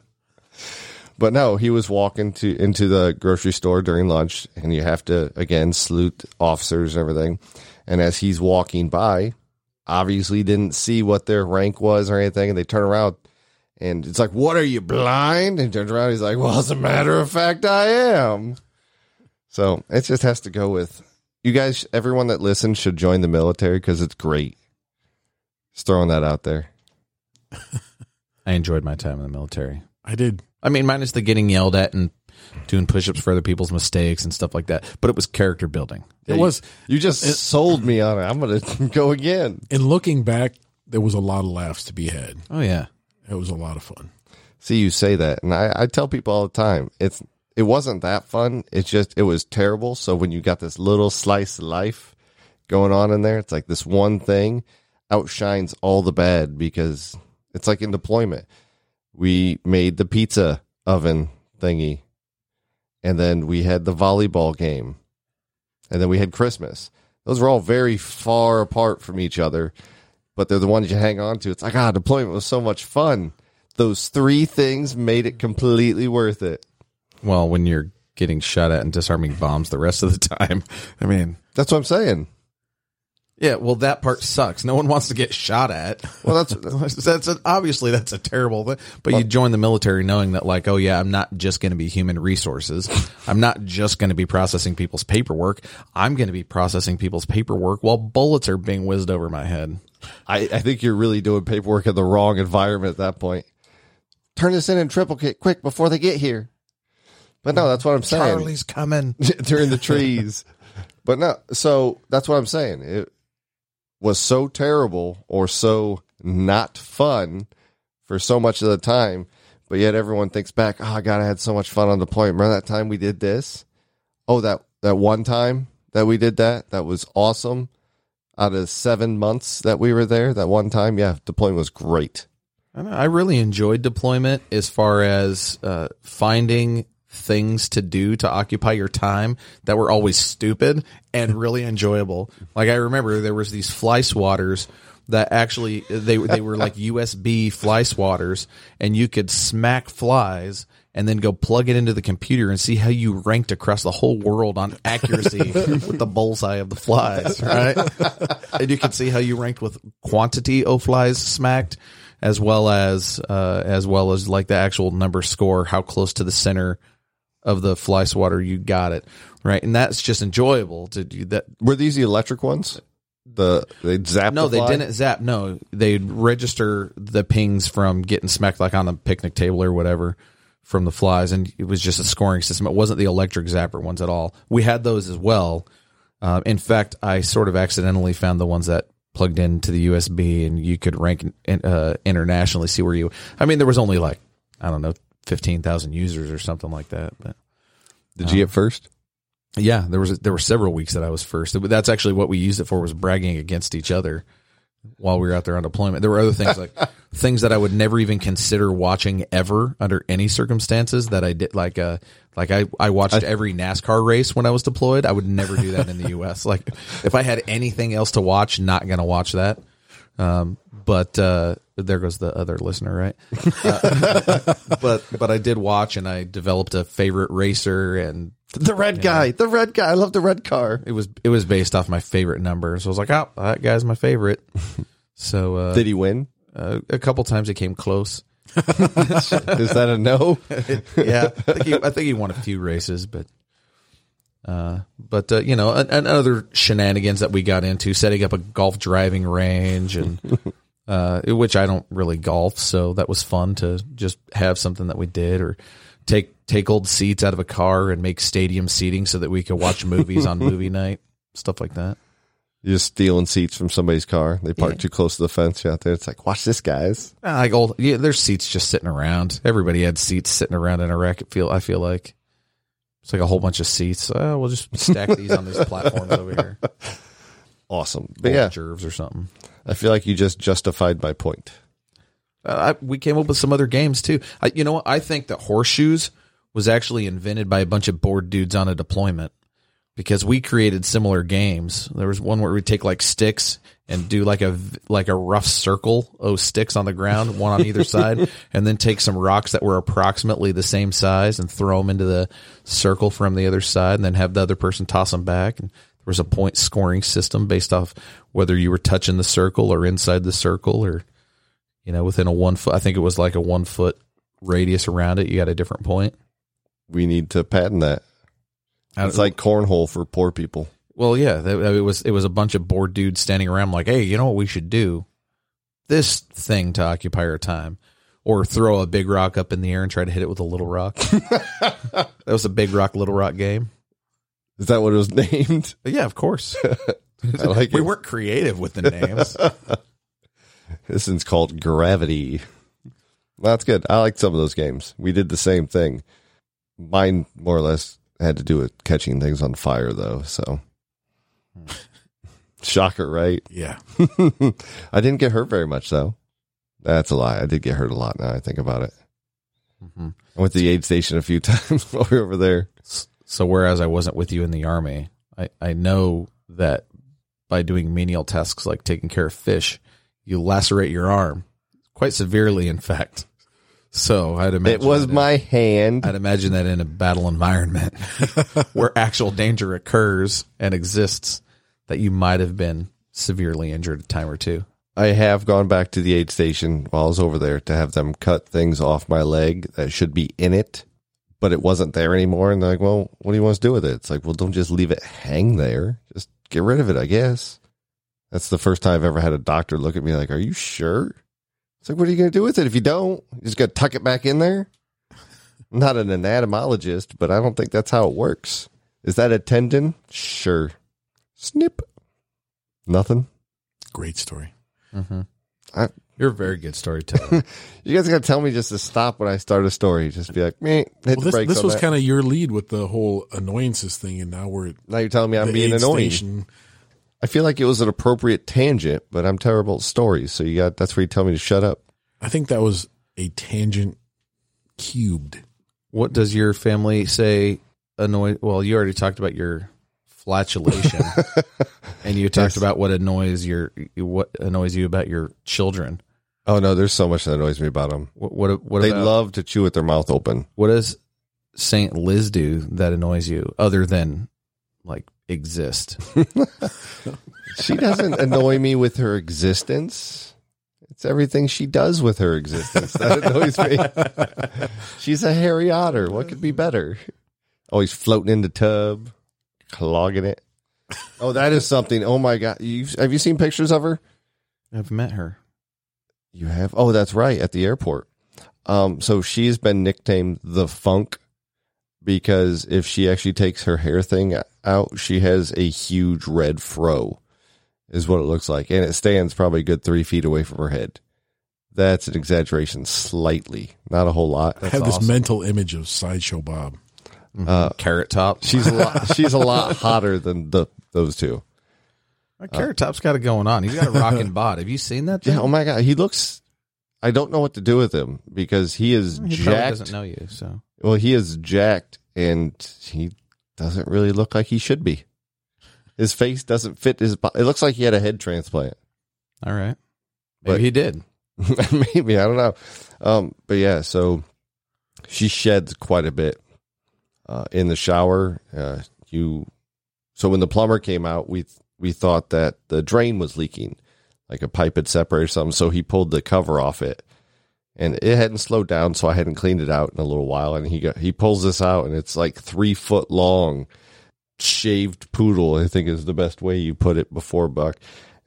But no, he was walking to into the grocery store during lunch, and you have to again salute officers and everything. And as he's walking by, obviously didn't see what their rank was or anything, and they turn around, and it's like, "What are you blind?" And turns around, he's like, "Well, as a matter of fact, I am." So it just has to go with you guys. Everyone that listens should join the military because it's great. Just throwing that out there. I enjoyed my time in the military. I did. I mean, minus the getting yelled at and doing push-ups for other people's mistakes and stuff like that. But it was character building. It was. You just it, sold me on it. I'm gonna go again. And looking back, there was a lot of laughs to be had. Oh yeah, It was a lot of fun. See, you say that, and I, I tell people all the time, it's it wasn't that fun. It's just it was terrible. So when you got this little slice of life going on in there, it's like this one thing outshines all the bad because it's like in deployment. We made the pizza oven thingy, and then we had the volleyball game, and then we had Christmas. Those were all very far apart from each other, but they're the ones you hang on to. It's like ah, deployment was so much fun. Those three things made it completely worth it. Well, when you're getting shot at and disarming bombs the rest of the time, I mean, That's what I'm saying. yeah. Well, that part sucks. No one wants to get shot at. Well, that's that's a, obviously that's a terrible thing. But you join the military knowing that, like, oh yeah, I'm not just going to be human resources. I'm not just going to be processing people's paperwork. I'm going to be processing people's paperwork while bullets are being whizzed over my head. I, I think you're really doing paperwork in the wrong environment at that point. Turn this in in triplicate quick before they get here. But no, that's what I'm saying. Charlie's coming. During the trees. But no, so that's what I'm saying. It was so terrible or so not fun for so much of the time, but yet everyone thinks back, oh God, I had so much fun on deployment. Remember that time we did this? Oh, that that one time that we did that? That was awesome. Out of seven months that we were there, that one time, yeah, deployment was great. I, know, I really enjoyed deployment as far as uh, finding things to do to occupy your time that were always stupid and really enjoyable. Like I remember there was these fly swatters that actually they they were like USB fly swatters and you could smack flies and then go plug it into the computer and see how you ranked across the whole world on accuracy with the bullseye of the flies, right? and you could see how you ranked with quantity of flies smacked as well as uh, as well as like the actual number score, how close to the center of the fly swatter you got it, right? And that's just enjoyable to do that. Were these the electric ones? The they zap. No, the they didn't zap. No, they'd register the pings from getting smacked like on the picnic table or whatever from the flies, and it was just a scoring system. It wasn't the electric zapper ones at all. We had those as well. Uh, in fact, I sort of accidentally found the ones that plugged into the USB, and you could rank uh, internationally, see where you. I mean, there was only like I don't know, fifteen thousand users or something like that, but. Did you get first? Yeah, there was there were several weeks that I was first. That's actually what we used it for was bragging against each other while we were out there on deployment. There were other things like things that I would never even consider watching ever under any circumstances that I did like uh like I I watched every NASCAR race when I was deployed. I would never do that in the US. Like if I had anything else to watch, not going to watch that. Um but uh there goes the other listener, right? Uh, but but I did watch, and I developed a favorite racer, and The red guy, the red guy. I love the red car. it was it was based off my favorite number. So I was like, oh, that guy's my favorite. So uh, Did he win? uh, a couple times he came close. Is that a no? yeah, I think, he, I think he won a few races, but uh, but uh, you know, and, and other shenanigans that we got into, setting up a golf driving range, and uh, which I don't really golf, so that was fun to just have something that we did, or take take old seats out of a car and make stadium seating so that we could watch movies on movie night, stuff like that. You're just stealing seats from somebody's car. They park Yeah. too close to the fence. You're out there. It's like, watch this, guys. Uh, Like old, yeah, there's seats just sitting around. Everybody had seats sitting around in a rack. It feel I feel like it's like a whole bunch of seats. Uh, we'll just stack these on these platforms over here. Awesome. But yeah, or something. I feel like you just justified my point. Uh, I, we came up with some other games too. I, you know what? I think that horseshoes was actually invented by a bunch of bored dudes on a deployment because we created similar games. There was one where we take like sticks and do like a like a rough circle of sticks on the ground, one on either side, and then take some rocks that were approximately the same size and throw them into the circle from the other side, and then have the other person toss them back. And was a point scoring system based off whether you were touching the circle or inside the circle or you know, within a one foot. I think it was like a one foot radius around it. You got a different point. We need to patent that. It's like cornhole for poor people. well, yeah, that- it was. It was a bunch of bored dudes standing around, like, hey, you know what we should do? This thing to occupy our time, or throw a big rock up in the air and try to hit it with a little rock. that was a big rock, little rock game. Is that what it was named? Yeah, of course. I like we it. weren't creative with the names. This one's called Gravity. That's good. I like some of those games. We did the same thing. Mine more or less had to do with catching things on fire, though. So, shocker, right? Yeah. I didn't get hurt very much, though. That's a lie. I did get hurt a lot. Now I think about it. Mhm. I went to the aid station a few times while we were over there. So whereas I wasn't with you in the army, I, I know that by doing menial tasks like taking care of fish, you lacerate your arm quite severely, in fact. So I'd imagine It was that in- my hand. I'd imagine that in a battle environment where actual danger occurs and exists, that you might have been severely injured a time or two. I have gone back to the aid station while I was over there to have them cut things off my leg that should be in it, but it wasn't there anymore. And they're like, well, what do you want to do with it? It's like, well, don't just leave it hang there. Just get rid of it, I guess. That's the first time I've ever had a doctor look at me like, are you sure? It's like, what are you going to do with it if you don't? You just got to tuck it back in there? I'm not an anatomologist, but I don't think that's how it works. Is that a tendon? Sure. Snip. Nothing. Great story. Mm-hmm. I- You're a very good storyteller. You guys got to tell me just to stop when I start a story. Just be like, meh, hit Well, the this, this was kind of your lead with the whole annoyances thing, and now we're at now you're telling me I'm being annoying. station. I feel like it was an appropriate tangent, but I'm terrible at stories. So you got that's where you tell me to shut up. I think that was a tangent cubed. what does your family say annoy? Well, you already talked about your flatulation, and you talked Yes. about what annoys your what annoys you about your children. Oh no, there's so much that annoys me about them. What what, what They about, love to chew with their mouth open. what does Saint Liz do that annoys you, other than like exist? She doesn't annoy me with her existence. It's everything she does with her existence that annoys me. She's a hairy otter. What could be better? Always floating in the tub, clogging it. Oh, that is something. Oh my god! You have you seen pictures of her? I've met her. You have. Oh, that's right, at the airport. Um, so she's been nicknamed the Funk because if she actually takes her hair thing out, she has a huge red fro, is what it looks like, and it stands probably a good three feet away from her head. That's an exaggeration, slightly, not a whole lot. I have this mental image of Sideshow Bob. Uh, Carrot Top. she's a lot. She's a lot hotter than the those two. Uh, Carrot Top's got it going on. He's got a rocking bod. Have you seen that? Yeah. Oh my god, he looks. I don't know what to do with him because he is he jacked. doesn't know you. So Well, he is jacked, and he doesn't really look like he should be. His face doesn't fit his body. It looks like he had a head transplant. all right, maybe But- he did. Maybe I don't know. Um, but yeah, so she sheds quite a bit uh, in the shower. Uh, you so when the plumber came out, we we thought that the drain was leaking, like a pipe had separated or something. So he pulled the cover off it, and it hadn't slowed down, so I hadn't cleaned it out in a little while. And he got he pulls this out, and it's like three foot long, shaved poodle. I think is the best way you put it before Buck.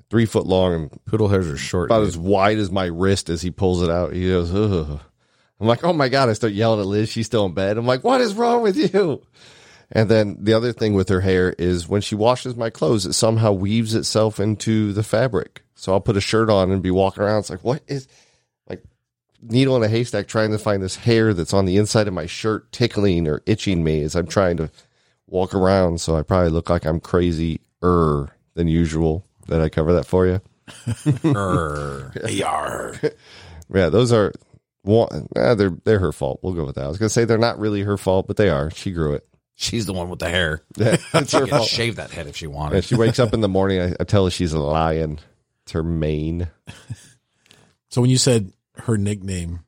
Three foot long and Poodle hairs are short. about dude. as wide as my wrist as he pulls it out. He goes, Ugh. I'm like, oh my God. I start yelling at Liz. She's still in bed. I'm like, what is wrong with you? And then the other thing with her hair is when she washes my clothes, it somehow weaves itself into the fabric. So I'll put a shirt on and be walking around. It's like, what is like needle in a haystack trying to find this hair that's on the inside of my shirt tickling or itching me as I'm trying to walk around. So I probably look like I'm crazy er than usual. Did I cover that for you? Yar. Yeah, those are one. eh, they're they're her fault. We'll go with that. I was gonna say they're not really her fault, but they are. She grew it. She's the one with the hair. Yeah, it's her She could fault. shave that head if she And wanted. she wakes up in the morning. I, I tell her she's a lion. It's her mane. So when you said her nickname,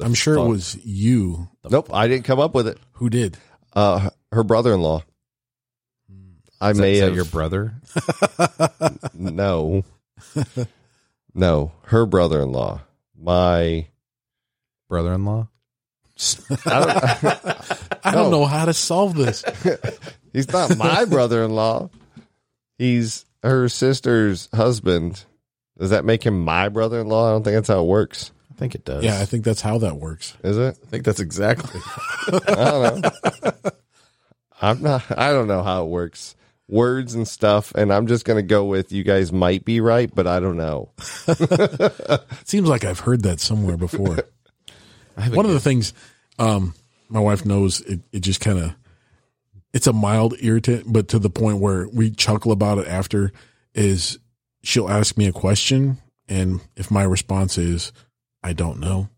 I'm sure it fuck. was you Nope, I didn't come up with it. who did. Uh, her brother-in-law. I Is that- may is that have your brother. no, no, her brother-in-law. My Brother-in-law. I don't, I don't No. know how to solve this. he's not my brother-in-law. He's her sister's husband. Does that make him my brother-in-law? I don't think that's how it works. I think it does. yeah, I think that's how that works. Is it? I think that's exactly. I don't know. I'm not. I don't know how it works. Words and stuff, and I'm just gonna go with you guys might be right, but I don't know. Seems like I've heard that somewhere before. One of the things um, my wife knows, it, it just kind of, it's a mild irritant, but to the point where we chuckle about it after is she'll ask me a question. And if my response is, I don't know,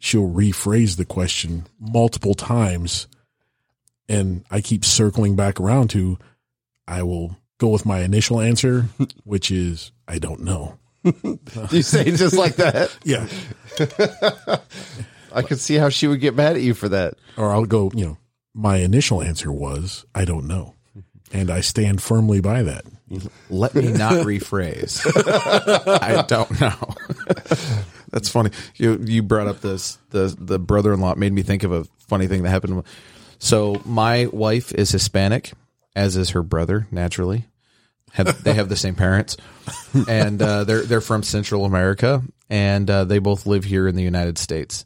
she'll rephrase the question multiple times. And I keep circling back around to, I will go with my initial answer, which is, I don't know. You say just like that. Yeah. I could see how she would get mad at you for that. or I'll go, you know, my initial answer was, I don't know. And I stand firmly by that. Let me not rephrase. I don't know. That's funny. You you brought up this the the brother in law made me think of a funny thing that happened. So my wife is Hispanic, as is her brother. Naturally, have they have the same parents, and uh, they're they're from Central America, and uh, they both live here in the United States.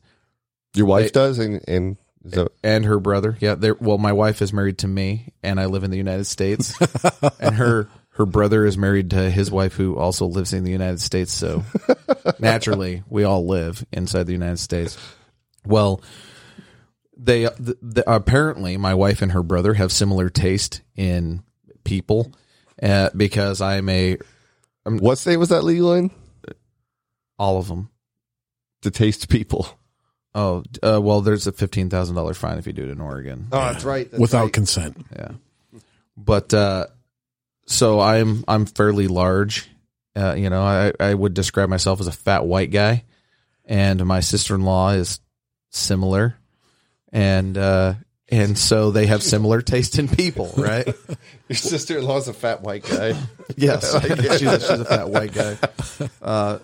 Your wife does, and and so and her brother. Yeah, they're well. My wife is married to me, and I live in the United States. and her her brother is married to his wife, who also lives in the United States. So naturally, we all live inside the United States. Well, they the, the, apparently my wife and her brother have similar taste in people, uh, because I'm a what state was that legal in? all of them. To taste people. Oh, uh, well, there's a fifteen thousand dollar fine if you do it in Oregon. Oh, that's right. That's without right. consent. Yeah. But uh so I'm I'm fairly large. Uh, you know, I, I would describe myself as a fat white guy. And my sister in law is similar. And uh and so they have similar taste in people, right? Your sister in law's a fat white guy. yes. she's, a, she's a fat white guy. Uh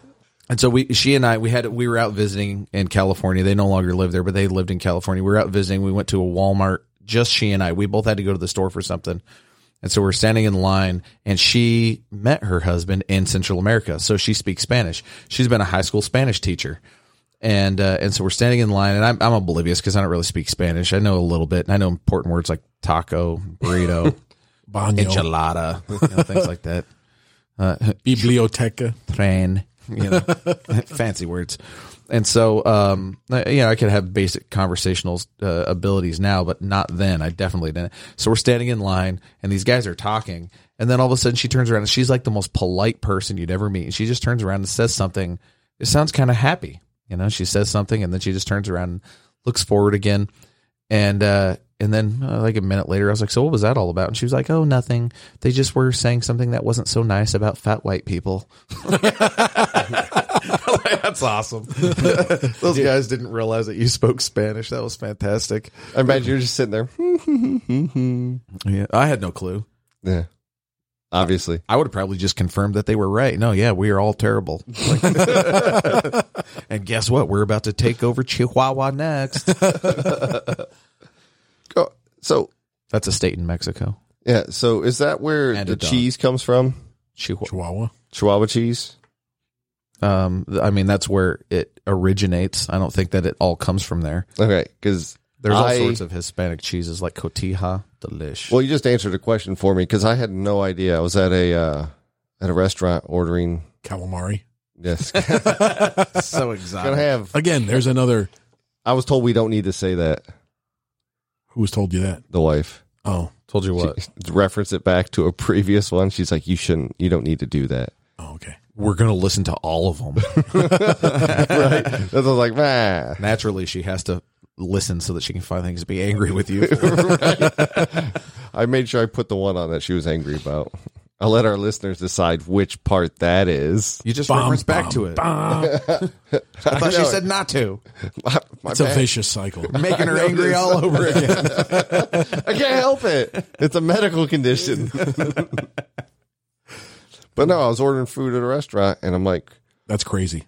and so we, she and I, we had, we were out visiting in California. They no longer live there, but they lived in California. We were out visiting. We went to a Walmart, just she and I. We both had to go to the store for something. And so we're standing in line and she met her husband in Central America. So she speaks Spanish. She's been a high school Spanish teacher. And, uh, and so we're standing in line and I'm, I'm oblivious because I don't really speak Spanish. I know a little bit and I know important words like taco, burrito, enchilada, you know, things like that. biblioteca. train, you know, fancy words. And so, um, I- you know, I could have basic conversational uh, abilities now, but not then. I definitely didn't. So we're standing in line, and these guys are talking, and then all of a sudden she turns around, and she's like the most polite person you'd ever meet. And she just turns around and says something. It sounds kind of happy, you know. She says something, and then she just turns around and looks forward again, and uh, and then uh, like a minute later, I was like, "So what was that all about?" And she was like, "Oh, nothing. They just were saying something that wasn't so nice about fat white people." That's awesome. Those guys didn't realize that you spoke Spanish. That was fantastic. I imagine you're just sitting there. Yeah, I had no clue. yeah, obviously. I would have probably just confirmed that they were right. No, yeah, we are all terrible. and guess what? We're about to take over Chihuahua next. Oh, so That's a state in Mexico. yeah, so is that where And the a dog. cheese comes from? Chihuahua. Chihuahua. Chihuahua cheese. Um, th- I mean, that's where it originates. I don't think that it all comes from there. Okay, because There's all I- sorts of Hispanic cheeses like cotija, delish. Well, you just answered a question for me because I had no idea. I was at a uh, at a restaurant ordering. Calamari. Yes, so gonna exotic. have. Again, there's another. I was told we don't need to say that. Who has told you that? The wife Oh, Told you what? She- reference it back to a previous one. She's like, "You shouldn't. You don't need to do that." oh, okay. We're gonna listen to all of them. right? That's I was like, man. Naturally, she has to listen so that she can find things to be angry with you. I made sure I put the one on that she was angry about. I'll let our listeners decide which part that is. You just Bum, reference back bum, to it. bum. I thought she know. said not to. My, my It's a bad. vicious cycle. Making her angry all over again. I can't help it. It's a medical condition. but no, I was ordering food at a restaurant and I'm like, That's crazy.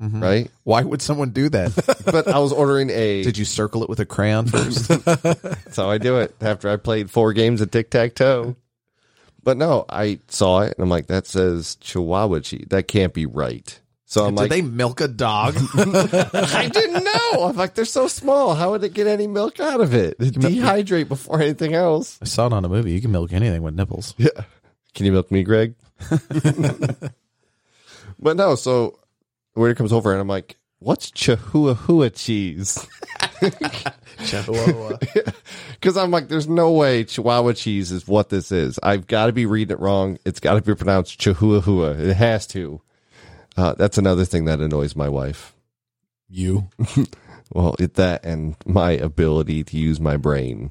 Mm-hmm. right? Why would someone do that? But I was ordering a. Did you circle it with a crayon first? That's how I do it after I played four games of tic tac toe. But no, I saw it and I'm like, that says Chihuahua cheese. That can't be right. So I'm Did like, they milk a dog? I didn't know. I'm like, they're so small. How would it get any milk out of it? It dehydrate before anything else. I saw it on a movie. You can milk anything with nipples. Yeah. Can you milk me, Greg? but no, so waiter comes over and I'm like, what's Chihuahua cheese? Chihuahua. Because I'm like, there's no way Chihuahua cheese is what this is. I've got to be reading it wrong. It's got to be pronounced Chihuahua. It has to. Uh, that's another thing that annoys my wife. You. Well, it that and my ability to use my brain.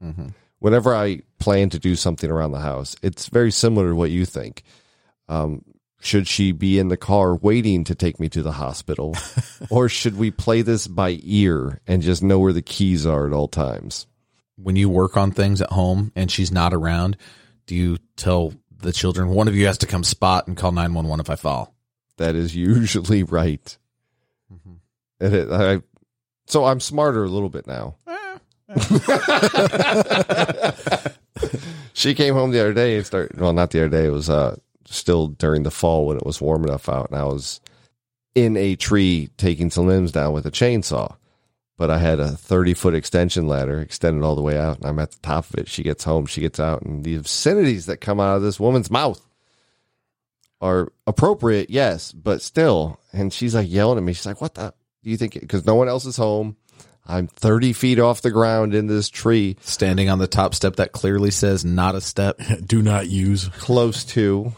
Mhm. Whenever I plan to do something around the house, it's very similar to what you think. Um, should she be in the car waiting to take me to the hospital, or should we play this by ear and just know where the keys are at all times? When you work on things at home and she's not around, do you tell the children one of you has to come spot and call 911 if I fall? That is usually right. Mm-hmm. And it, I, so I'm smarter a little bit now. Eh, eh. she came home the other day and started. Well, not the other day. It was uh, still during the fall when it was warm enough out, and I was in a tree taking some limbs down with a chainsaw. But I had a 30 foot extension ladder extended all the way out, and I'm at the top of it. She gets home, she gets out, and the obscenities that come out of this woman's mouth are appropriate, yes, but still. And she's like yelling at me. She's like, "What the? Do you think?" Because no one else is home. I'm 30 feet off the ground in this tree, Standing on the top step that clearly says not a step. Do not use. close to.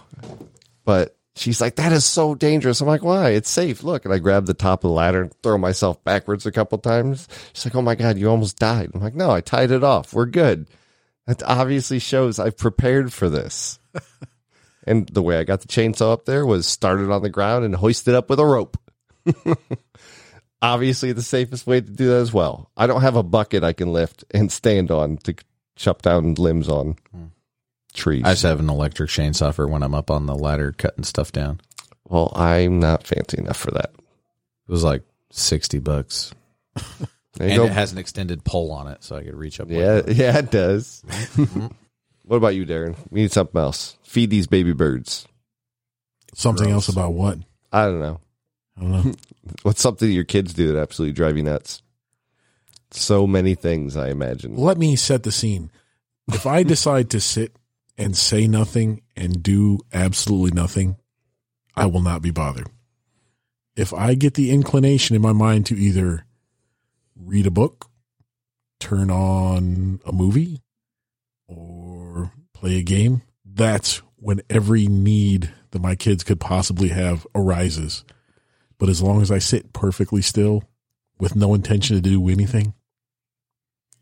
But she's like, "That is so dangerous." I'm like, "Why? It's safe." Look, and I grab the top of the ladder and throw myself backwards a couple times. She's like, "Oh my god, you almost died." I'm like, "No, I tied it off. We're good." That obviously shows I've prepared for this. and the way I got the chainsaw up there was started on the ground and hoisted up with a rope. obviously, the safest way to do that as well. I don't have a bucket I can lift and stand on to chop down limbs on trees. I just have an electric chainsaw for when I'm up on the ladder cutting stuff down. well, I'm not fancy enough for that. It was like 60 bucks. And go. it has an extended pole on it so I could reach up. yeah, with it. yeah, it does. Mm-hmm. what about you, Darren? We need something else. Feed these baby birds. Something Gross. else about what? I don't know. I don't know. What's something your kids do that absolutely drive you nuts? So many things, I imagine. Let me set the scene. If I decide to sit and say nothing and do absolutely nothing, I will not be bothered. If I get the inclination in my mind to either read a book, turn on a movie, or play a game, that's when every need that my kids could possibly have arises. But as long as I sit perfectly still with no intention to do anything,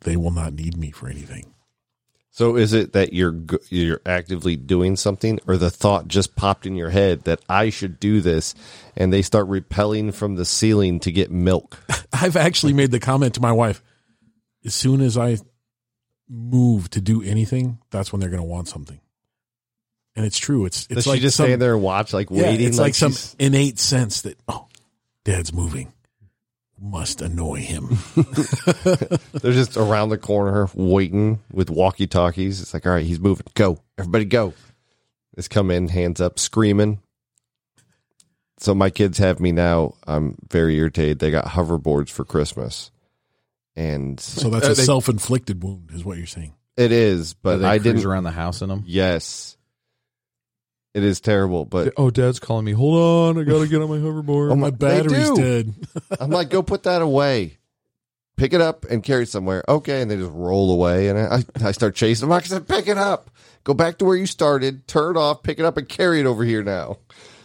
they will not need me for anything. So is it that you're you're actively doing something, or the thought just popped in your head that I should do this, and they start repelling from the ceiling to get milk? I've actually made the comment to my wife as soon as I move to do anything, that's when they're going to want something. And it's true. It's Does it's she like just some, stand there and watch, like yeah, waiting? it's like, some innate sense that oh, dad's moving. Must annoy him. They're just around the corner waiting with walkie talkies. It's like, all right, he's moving. Go. Everybody go. Just come in, hands up, screaming. So my kids have me now. I'm very irritated. They got hoverboards for Christmas. And So that's a they- self inflicted wound, is what you're saying. it is, Do but they I didn't. around the house in them. Yes. It is terrible, but Oh, Dad's calling me. Hold on, I gotta get on my hoverboard. Oh My battery's dead. I'm like, go put that away. Pick it up and carry it somewhere. Okay. And they just roll away. And I, I start chasing them. I said, pick it up. Go back to where you started. Turn it off. Pick it up and carry it over here now.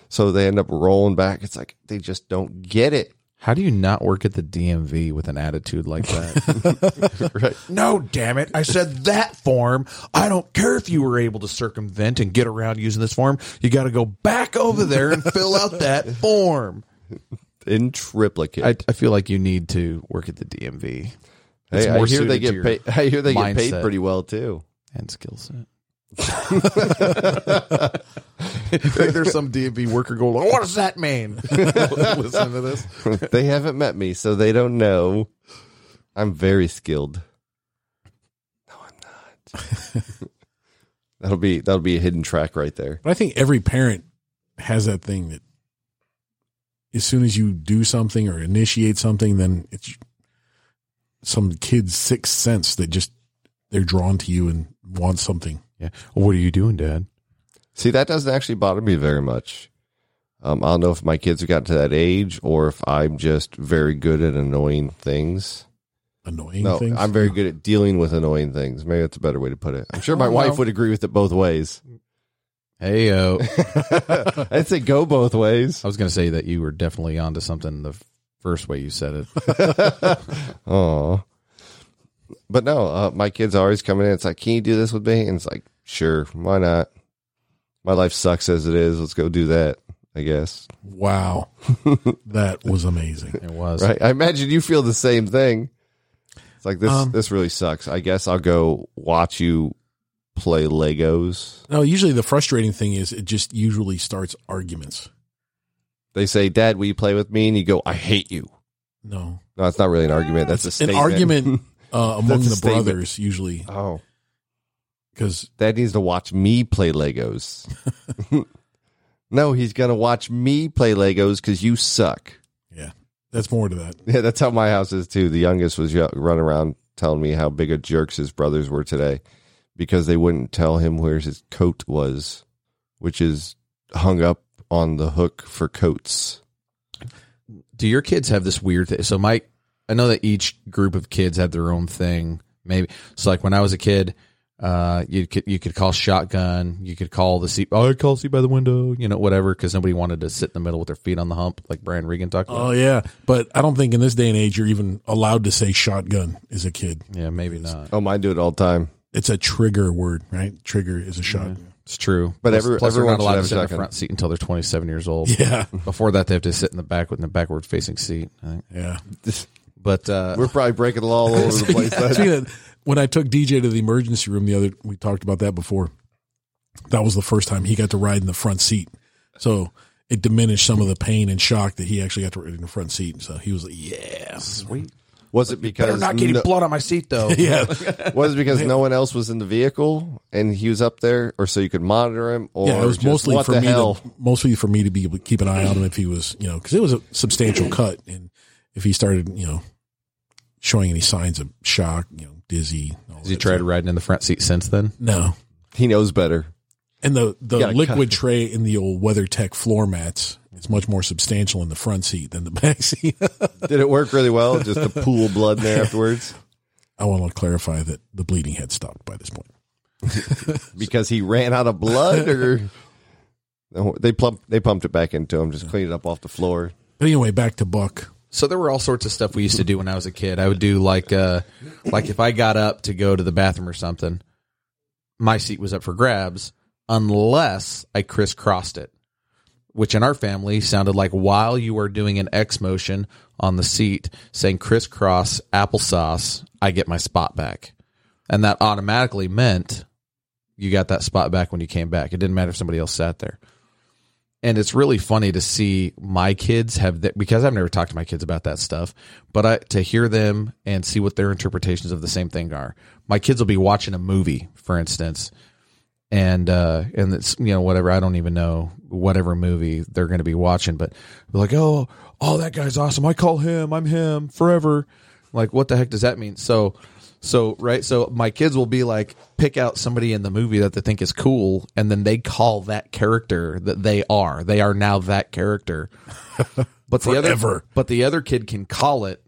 So they end up rolling back. It's like they just don't get it. How do you not work at the DMV with an attitude like that? Right. no, damn it! I said that form. I don't care if you were able to circumvent and get around using this form. You got to go back over there and fill out that form. In triplicate. I, I feel like you need to work at the DMV. It's hey, I hear they get paid. I hear they get paid pretty well too. and skill set. Like there's some DMV worker going, what does that mean? Listen to this. they haven't met me, so they don't know. I'm very skilled. No, I'm not. that'll be that'll be a hidden track right there. But I think every parent has that thing that as soon as you do something or initiate something, then it's some kid's sixth sense that just they're drawn to you and want something. Yeah. Well, what are you doing, Dad? See, that doesn't actually bother me very much. Um, I don't know if my kids have gotten to that age or if I'm just very good at annoying things. Annoying No, things. I'm very good at dealing with annoying things. Maybe that's a better way to put it. I'm sure my Oh, wife no. would agree with it both ways. Hey, yo. I'd say go both ways. I was going to say that you were definitely onto something the first way you said it. Oh, but no, uh, my kids are always coming in. It's like, can you do this with me? And it's like, sure, why not? My life sucks as it is. Let's go do that. I guess. wow. that was amazing. It was. Right. I imagine you feel the same thing. It's like this. Um, this really sucks. I guess I'll go watch you play Legos. No, usually the frustrating thing is it just usually starts arguments. They say, "Dad, will you play with me?" And you go, "I hate you." No. No, it's not really an argument. That's a statement. An argument uh, among That's a the statement. brothers usually Oh, because Dad needs to watch me play Legos. no, he's gonna watch me play Legos because you suck. yeah, that's more to that. Yeah, that's how my house is too. The youngest was yo- running around telling me how big of jerks his brothers were today because they wouldn't tell him where his coat was, which is hung up on the hook for coats. Do your kids have this weird thing? So my, I know that each group of kids had their own thing. Maybe so. Like when I was a kid, uh, you could you could call shotgun. You could call the seat. Oh, I call seat by the window. You know, whatever, because nobody wanted to sit in the middle with their feet on the hump, like Brian Regan talked about. Oh yeah, but I don't think in this day and age you're even allowed to say shotgun as a kid. yeah, maybe not. Oh, mine do it all the time. It's a trigger word, right? Trigger is a shotgun. It's true. But plus, every- plus they're everyone not allowed should to sit a in the shotgun. front seat until they're 27 years old. Yeah, Before that, they have to sit in the back with the backward facing seat. I yeah. But uh, We're probably breaking the law all over the place. then. Speaking of, when I took DJ to the emergency room the other, we talked about that before. That was the first time he got to ride in the front seat, so it diminished some of the pain and shock that he actually got to ride in the front seat. So he was like, "Yeah, sweet. Was it because Better not getting no- blood on my seat though. yeah." was it because no one else was in the vehicle and he was up there, or so you could monitor him, or yeah, it was just, mostly what for the me hell? to mostly for me to be able to keep an eye on him if he was, you know, because it was a substantial cut, and if he started, you know, showing any signs of shock, you know, dizzy. all Has he tried stuff. riding in the front seat since then? No, He knows better. and the the liquid cut. tray in the old WeatherTech floor mats is much more substantial in the front seat than the back seat. Did it work really well? Just to pool of blood in there afterwards I want to clarify that the bleeding had stopped by this point. because he ran out of blood, or they pumped they pumped it back into him, just cleaned it up off the floor. But anyway, back to Buck. So there were all sorts of stuff we used to do when I was a kid. I would do like uh like if I got up to go to the bathroom or something, my seat was up for grabs unless I crisscrossed it, which in our family sounded like while you are doing an X motion on the seat saying crisscross applesauce, I get my spot back. And that automatically meant you got that spot back when you came back. It didn't matter if somebody else sat there. And it's really funny to see my kids have that because I've never talked to my kids about that stuff, but I, to hear them and see what their interpretations of the same thing are. My kids will be watching a movie, for instance, and uh and it's you know whatever I don't even know whatever movie they're going to be watching, but like, oh, oh, that guy's awesome. I call him. I'm him forever. Like, what the heck does that mean? So, so right, so my kids will be like, pick out somebody in the movie that they think is cool, and then they call that character that they are. They are now that character. But the other, but the other kid can call it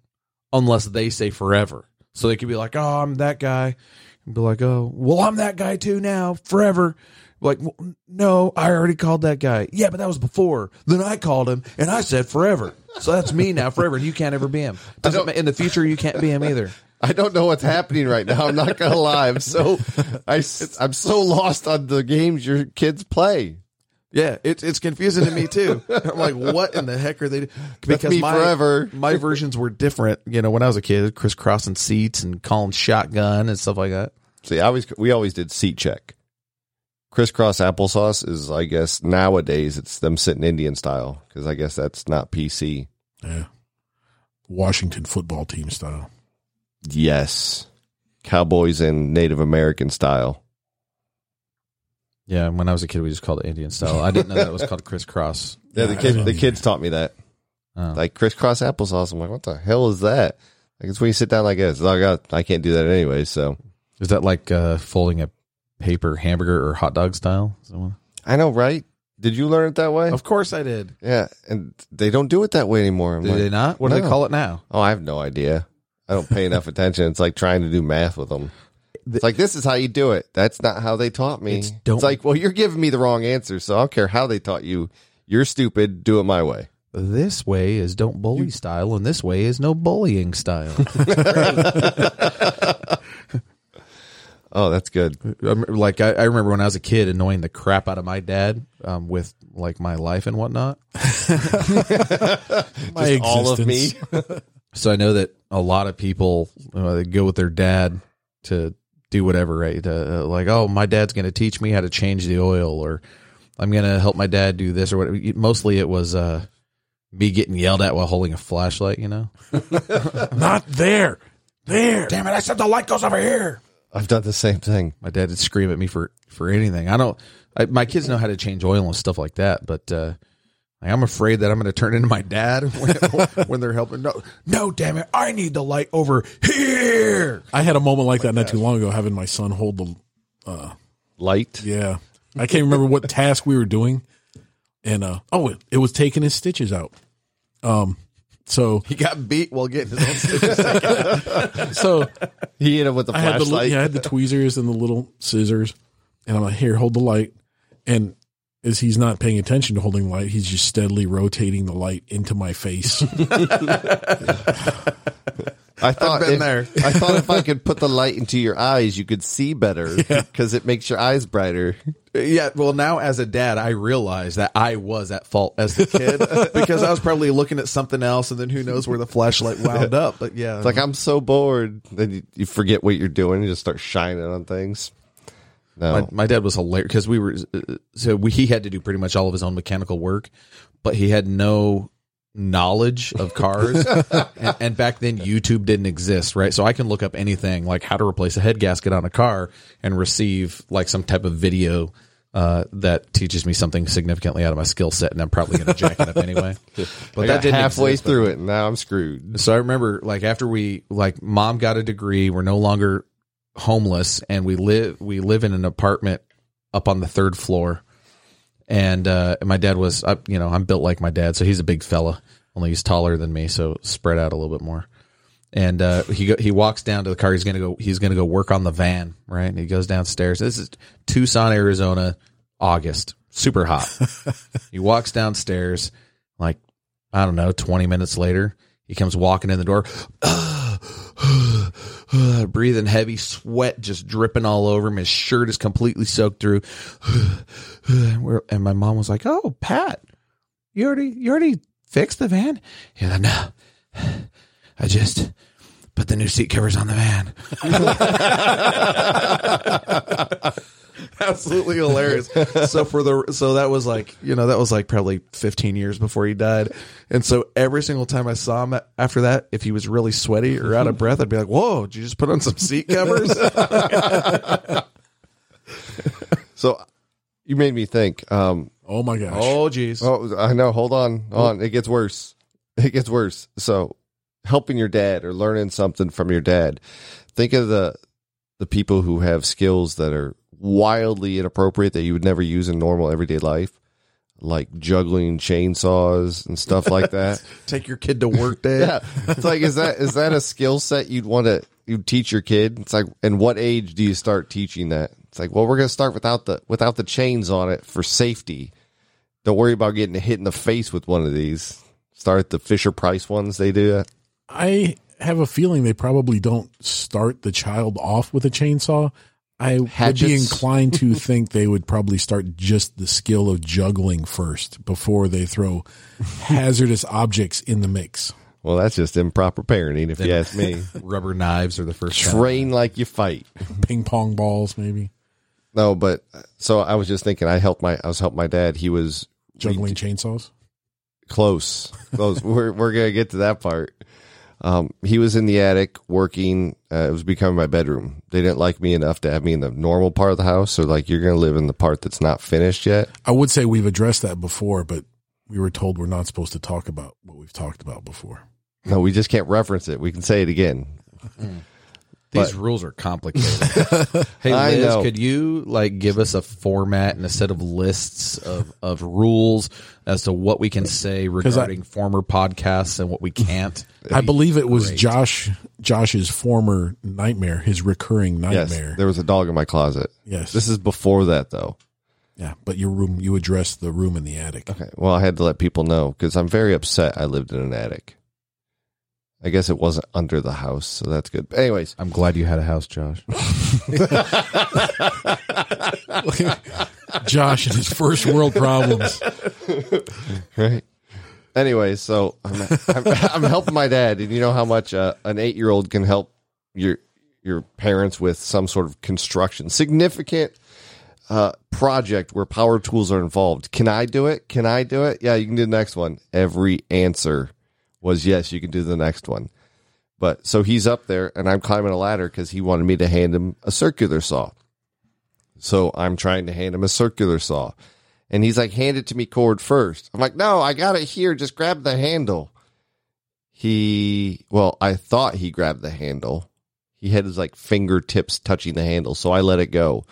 unless they say forever. So they could be like, "Oh, I'm that guy," and be like, "Oh, well, I'm that guy too now, forever." Like, "Well, no, I already called that guy. Yeah, but that was before. Then I called him and I said forever. So that's me now, forever. And you can't ever be him. Doesn't in the future you can't be him either. I don't know what's happening right now. I'm not gonna lie. I'm so I, am so lost on the games your kids play. Yeah, it's it's confusing to me too. I'm like, what in the heck are they? do- Because me my, forever. my versions were different. You know, when I was a kid, crisscrossing seats and calling shotgun and stuff like that. See, I always we always did seat check. Crisscross applesauce is, I guess, nowadays it's them sitting Indian style because I guess that's not PC. Yeah. Washington football team style. Yes, Cowboys and Native American style. Yeah, when I was a kid, we just called it Indian style. I didn't know that it was called crisscross. Yeah, the Yeah, kids the kids taught me that. Oh. Like crisscross applesauce. I'm like, what the hell is that? Like it's when you sit down like this. I got I can't do that anyway. So Is that like uh, folding a paper hamburger or hot dog style? Is? I know, right? Did you learn it that way? Of course I did. Yeah, and they don't do it that way anymore. I'm Did like, they not? What do they call it now? Oh, I have no idea. I don't pay enough attention. It's like trying to do math with them. It's like this is how you do it. That's not how they taught me. It's It's, don't- like, well, you're giving me the wrong answer, so I don't care how they taught you. You're stupid. Do it my way. This way is don't bully style, and this way is no bullying style. Oh, that's good. I rem- like I, I remember when I was a kid, annoying the crap out of my dad um, with like my life and whatnot. My Just all of me. existence. So I know that a lot of people uh, they go with their dad to do whatever, right? Uh, like, oh, my dad's going to teach me how to change the oil, or I'm going to help my dad do this, or whatever. Mostly, it was uh, me getting yelled at while holding a flashlight. You know, Not there. There. damn it! I said the light goes over here. I've done the same thing. My dad would scream at me for for anything. I don't. I, my kids know how to change oil and stuff like that, but uh, I'm afraid that I'm going to turn into my dad when, when they're helping. No, no, damn it! I need the light over here. I had a moment like that not too long ago, having my son hold the uh, Light. Yeah. I can't remember what task we were doing. And uh oh it, it was taking his stitches out. Um so He got beat while getting his own stitches. so He hit him with the I had the flashlight. yeah, I had the tweezers and the little scissors and I'm like, here, hold the light. And as he's not paying attention to holding the light, he's just steadily rotating the light into my face. I thought been if, there. I thought if I could put the light into your eyes, you could see better because it makes your eyes brighter. yeah. Well, now as a dad, I realize that I was at fault as a kid because I was probably looking at something else, and then who knows where the flashlight wound up. But yeah, It's like I'm so bored. Then you, you forget what you're doing. You just start shining on things. No, My, my dad was hilarious because we were so we, he had to do pretty much all of his own mechanical work, but he had no knowledge of cars. and, and back then, YouTube didn't exist, right? So I can look up anything like how to replace a head gasket on a car and receive like some type of video uh, that teaches me something significantly out of my skill set, and I'm probably going to jack it up anyway. But I got halfway through it, and now I'm screwed. so I remember like after we like mom got a degree, we're no longer homeless and we live we live in an apartment up on the third floor. And uh my dad was you know, I'm built like my dad, so he's a big fella. Only he's taller than me, so spread out a little bit more. And uh he go, he walks down to the car, he's to go he's going to go work on the van, right? And he goes downstairs. This is Tucson, Arizona, August. Super hot. he walks downstairs like I don't know, 20 minutes later, he comes walking in the door. breathing heavy, sweat just dripping all over him. His shirt is completely soaked through. And my mom was like, "Oh, Pat, you already you already fixed the van?" He's like, "No, I just put the new seat covers on the van." Absolutely hilarious. So for the so that was like you know that was like probably 15 years before he died, and so every single time I saw him after that, if he was really sweaty or out of breath, I'd be like, "Whoa, did you just put on some seat covers?" So you made me think. Um, Oh my gosh. oh, jeez. oh, I know. Hold on, hold on. It gets worse. It gets worse. So helping your dad or learning something from your dad. Think of the the people who have skills that are wildly inappropriate that you would never use in normal everyday life, like juggling chainsaws and stuff like that. Take your kid to work day. yeah, it's like is that is that a skill set you'd want to you teach your kid? It's like, and what age do you start teaching that? It's like, well, we're gonna start without the without the chains on it for safety. Don't worry about getting hit in the face with one of these. Start the Fisher Price ones. They do that. I have a feeling they probably don't start the child off with a chainsaw. I would be inclined to think they would probably start just the skill of juggling first before they throw hazardous objects in the mix. Well, that's just improper parenting, if you ask me. Rubber knives are the first. Train like you fight. Ping pong balls, maybe No, but uh, so I was just thinking. I helped my I was helping my dad. He was juggling chainsaws. close close we're, we're gonna get to that part um, he was in the attic working uh, it was becoming my bedroom. They didn't like me enough to have me in the normal part of the house. So like you're gonna live in the part that's not finished yet? I would say we've addressed that before, but we were told we're not supposed to talk about what we've talked about before. no we just can't reference it. We can say it again These rules are complicated. hey, I Liz, know. could you like give us a format and a set of lists of, of rules as to what we can say regarding former podcasts and what we can't? I believe it was great. Josh Josh's former nightmare, his recurring nightmare. yes nightmare. there was a dog in my closet Yes. this is before that though yeah, but your room you addressed the room in the attic. okay well i had to let people know because i'm very upset i lived in an attic i guess it wasn't under the house so that's good But anyways I'm glad you had a house, Josh. Josh and his first world problems. right? Anyway, so I'm, I'm, I'm helping my dad, and you know how much uh, an eight year old can help your your parents with some sort of construction, significant uh, project where power tools are involved. Can I do it? Can I do it? Yeah, you can do the next one. Every answer was yes, you can do the next one. But so he's up there, and I'm climbing a ladder because he wanted me to hand him a circular saw. So I'm trying to hand him a circular saw. And he's like, hand it to me cord first. I'm like, no, I got it here. Just grab the handle. He, well, I thought he grabbed the handle. He had his like fingertips touching the handle. So I let it go.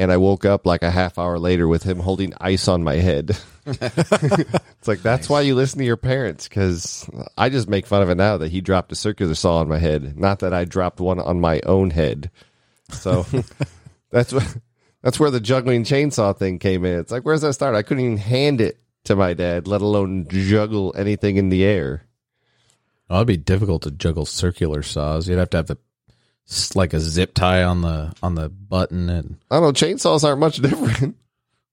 And I woke up like a half hour later with him holding ice on my head. it's like, that's why you listen to your parents. Cause I just make fun of it now that he dropped a circular saw on my head. Not that I dropped one on my own head. So that's what. That's where the juggling chainsaw thing came in. It's like, where's that start? I couldn't even hand it to my dad, let alone juggle anything in the air. Well, it'd be difficult to juggle circular saws. You'd have to have the like a zip tie on the on the button, and I don't know. Chainsaws aren't much different.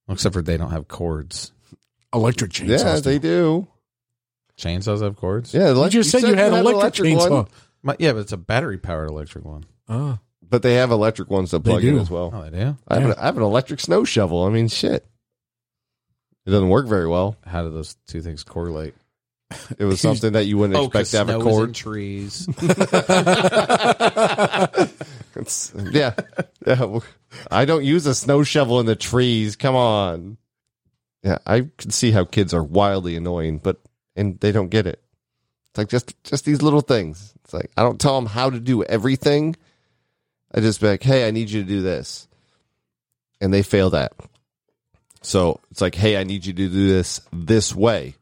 except for they don't have cords. Electric chainsaws. yeah, they do. Chainsaws have cords. Yeah, You just said you had an electric, chainsaw. one, My- yeah, but it's a battery powered electric one. Ah, but they have electric ones that plug in as well. Oh, they do. I, have Yeah. an, I have an electric snow shovel. I mean, shit. It doesn't work very well. How do those two things correlate? It was something that you wouldn't Oh, expect to have a snow is in cord. trees. It's, yeah, yeah. I don't use a snow shovel in the trees. Come on. Yeah, I can see how kids are wildly annoying, but and they don't get it. It's like just just these little things. It's like I don't tell them how to do everything. I just be like, hey, I need you to do this, and they fail that. So it's like, hey, I need you to do this this way,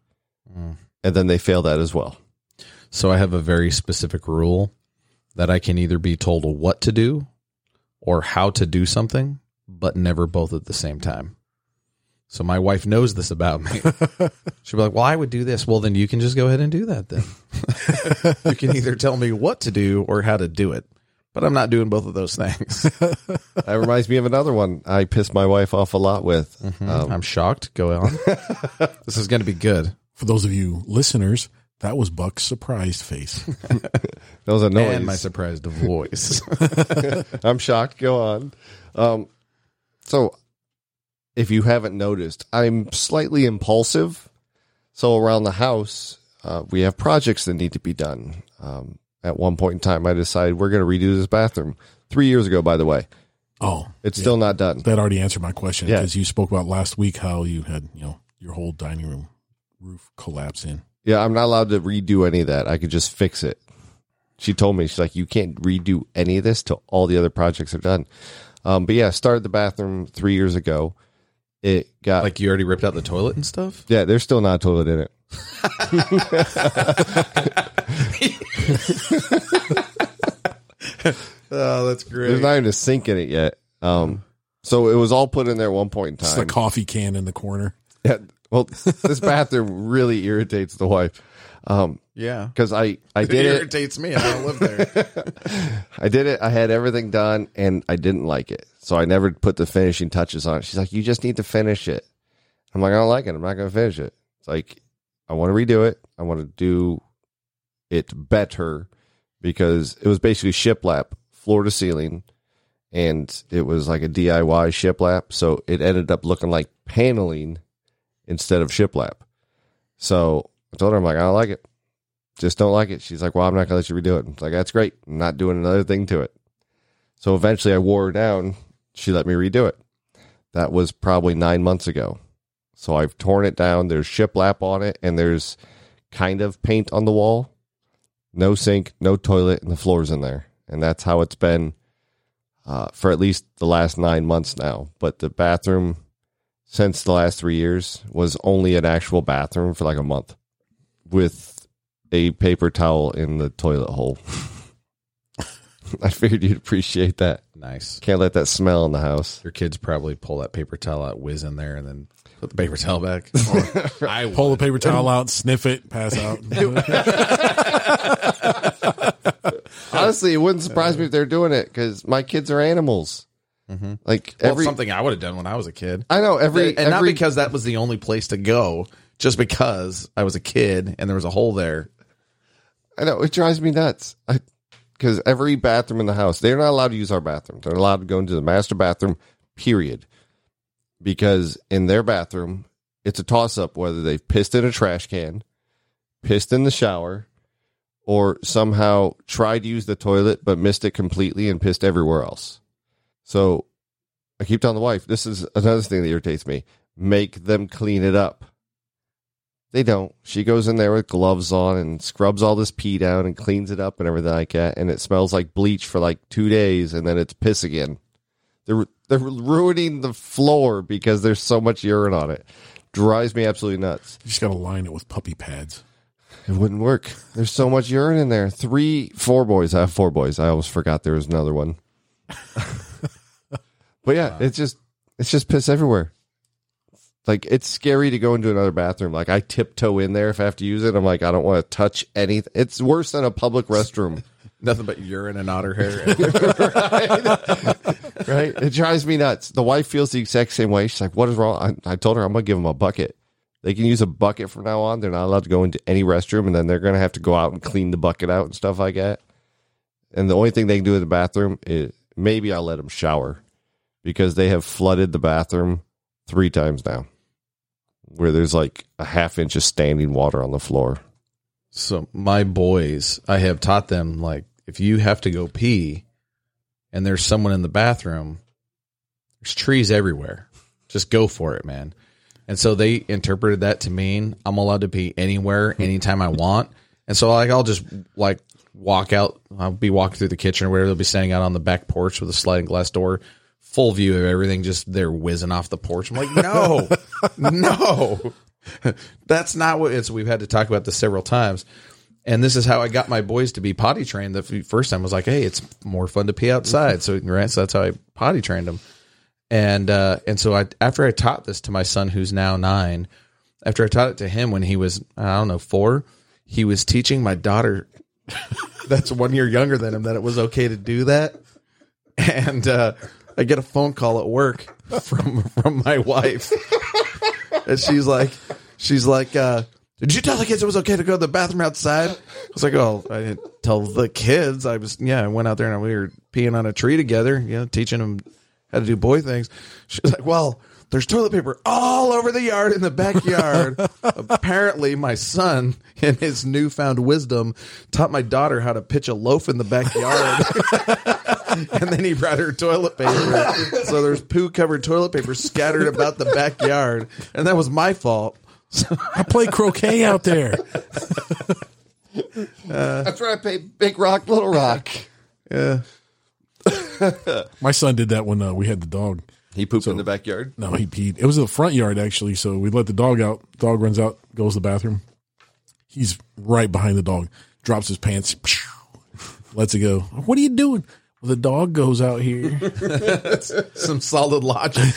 Mm. And then they fail that as well. So I have a very specific rule that I can either be told what to do or how to do something, but never both at the same time. So my wife knows this about me. She'll be like, "Well, I would do this." Well, then you can just go ahead and do that. Then you can either tell me what to do or how to do it, but I'm not doing both of those things. That reminds me of another one I pissed my wife off a lot with. Um, I'm shocked. Go on. this is going to be good. For those of you listeners, that was Buck's surprised face. that was a noise. And my surprised voice. I'm shocked. Go on. Um, so, if you haven't noticed, I'm slightly impulsive. So, around the house, uh, we have projects that need to be done. Um, at one point in time, I decided we're going to redo this bathroom. Three years ago, by the way. Oh, It's still not done. that already answered my question Yeah. because you spoke about last week how you had you know your whole dining room roof collapsing. Yeah, I'm not allowed to redo any of that. I could just fix it. She told me she's like, you can't redo any of this till all the other projects are done. Um, but yeah, started the bathroom three years ago. It got like you already ripped out the toilet and stuff? yeah, there's still not a toilet in it. Oh, that's great. There's not even a sink in it yet. Um, so it was all put in there at one point in time. It's the coffee can in the corner. Yeah, well, this bathroom really irritates the wife. Um, yeah. because I I It did it, irritates me. I don't live there. I did it. I had everything done, and I didn't like it, so I never put the finishing touches on it. She's like, "You just need to finish it." I'm like, "I don't like it. I'm not going to finish it." It's like I want to redo it. I want to do it better because it was basically shiplap, floor to ceiling, and it was like a DIY shiplap. So it ended up looking like paneling instead of shiplap. So I told her, I'm like, I don't like it. Just don't like it. She's like, Well, I'm not gonna let you redo it. It's like, that's great. I'm not doing another thing to it. So eventually I wore her down. She let me redo it. That was probably nine months ago. So I've torn it down. There's shiplap on it, and there's kind of paint on the wall. No sink, no toilet, and the floor's in there. And that's how it's been uh, for at least the last nine months now. But the bathroom, since the last three years, was only an actual bathroom for like a month with a paper towel in the toilet hole. I figured you'd appreciate that. nice. Can't let that smell in the house. Your kids probably pull that paper towel out, whiz in there, and then put the paper towel back. I Pull the paper towel out, sniff it, pass out. Honestly, it wouldn't surprise me if they're doing it because my kids are animals. Mm-hmm. Like Well, every, something I would have done when I was a kid. I know every and not because that was the only place to go, just because I was a kid and there was a hole there. I know it drives me nuts. Because every bathroom in the house, they're not allowed to use our bathroom. They're allowed to go into the master bathroom. Period. Because in their bathroom, it's a toss up whether they've pissed in a trash can, pissed in the shower, or somehow tried to use the toilet but missed it completely and pissed everywhere else. So I keep telling the wife, this is another thing that irritates me. Make them clean it up. They don't. She goes in there with gloves on and scrubs all this pee down and cleans it up and everything like that. And it smells like bleach for like two days, and then it's piss again. They're they're ruining the floor because there's so much urine on it. Drives me absolutely nuts. You just got to line it with puppy pads. It wouldn't work. There's so much urine in there. Three, four boys. I have four boys. I almost forgot there was another one. but yeah, uh, it's just it's just piss everywhere. Like it's scary to go into another bathroom. Like I tiptoe in there if I have to use it. I'm like I don't want to touch anything. It's worse than a public restroom, Nothing but urine and otter hair. right? It drives me nuts. The wife feels the exact same way. She's like, "What is wrong?" I, I told her I'm gonna give them a bucket. They can use a bucket from now on. They're not allowed to go into any restroom, and then they're gonna have to go out and clean the bucket out and stuff like that. And the only thing they can do in the bathroom is maybe I'll let them shower because they have flooded the bathroom three times now, where there's like a half inch of standing water on the floor. so my boys, I have taught them like if you have to go pee and there's someone in the bathroom, there's trees everywhere. Just go for it, man. And so they interpreted that to mean I'm allowed to pee anywhere, anytime I want. And so like I'll just like walk out. I'll be walking through the kitchen or whatever. They'll be standing out on the back porch with a sliding glass door, full view of everything. Just they're whizzing off the porch. I'm like, no, no, that's not what it's. We've had to talk about this several times. And this is how I got my boys to be potty trained. The first time I was like, "Hey, it's more fun to pee outside." So, right, so that's how I potty trained them. And uh, and so I after I taught this to my son, who's now nine, after I taught it to him when he was I don't know four, he was teaching my daughter that's one year younger than him that it was okay to do that. And uh, I get a phone call at work from from my wife, and she's like, she's like, uh, "Did you tell the kids it was okay to go to the bathroom outside?" I was like, "Oh, I didn't tell the kids. I was yeah, I went out there and we were peeing on a tree together, you know, teaching them how to do boy things." She's like, "Well." There's toilet paper all over the yard in the backyard. Apparently, my son, in his newfound wisdom, taught my daughter how to pitch a loaf in the backyard. and then he brought her toilet paper. So there's poo covered toilet paper scattered about the backyard. And that was my fault. I play croquet out there. That's right. I play Big Rock, Little Rock. Yeah. My son did that when uh, we had the dog. He pooped in the backyard. No, he peed. It was the front yard actually. So we let the dog out. Dog runs out, goes to the bathroom. He's right behind the dog. Drops his pants. Lets it go. What are you doing? Well, the dog goes out here. Some solid logic.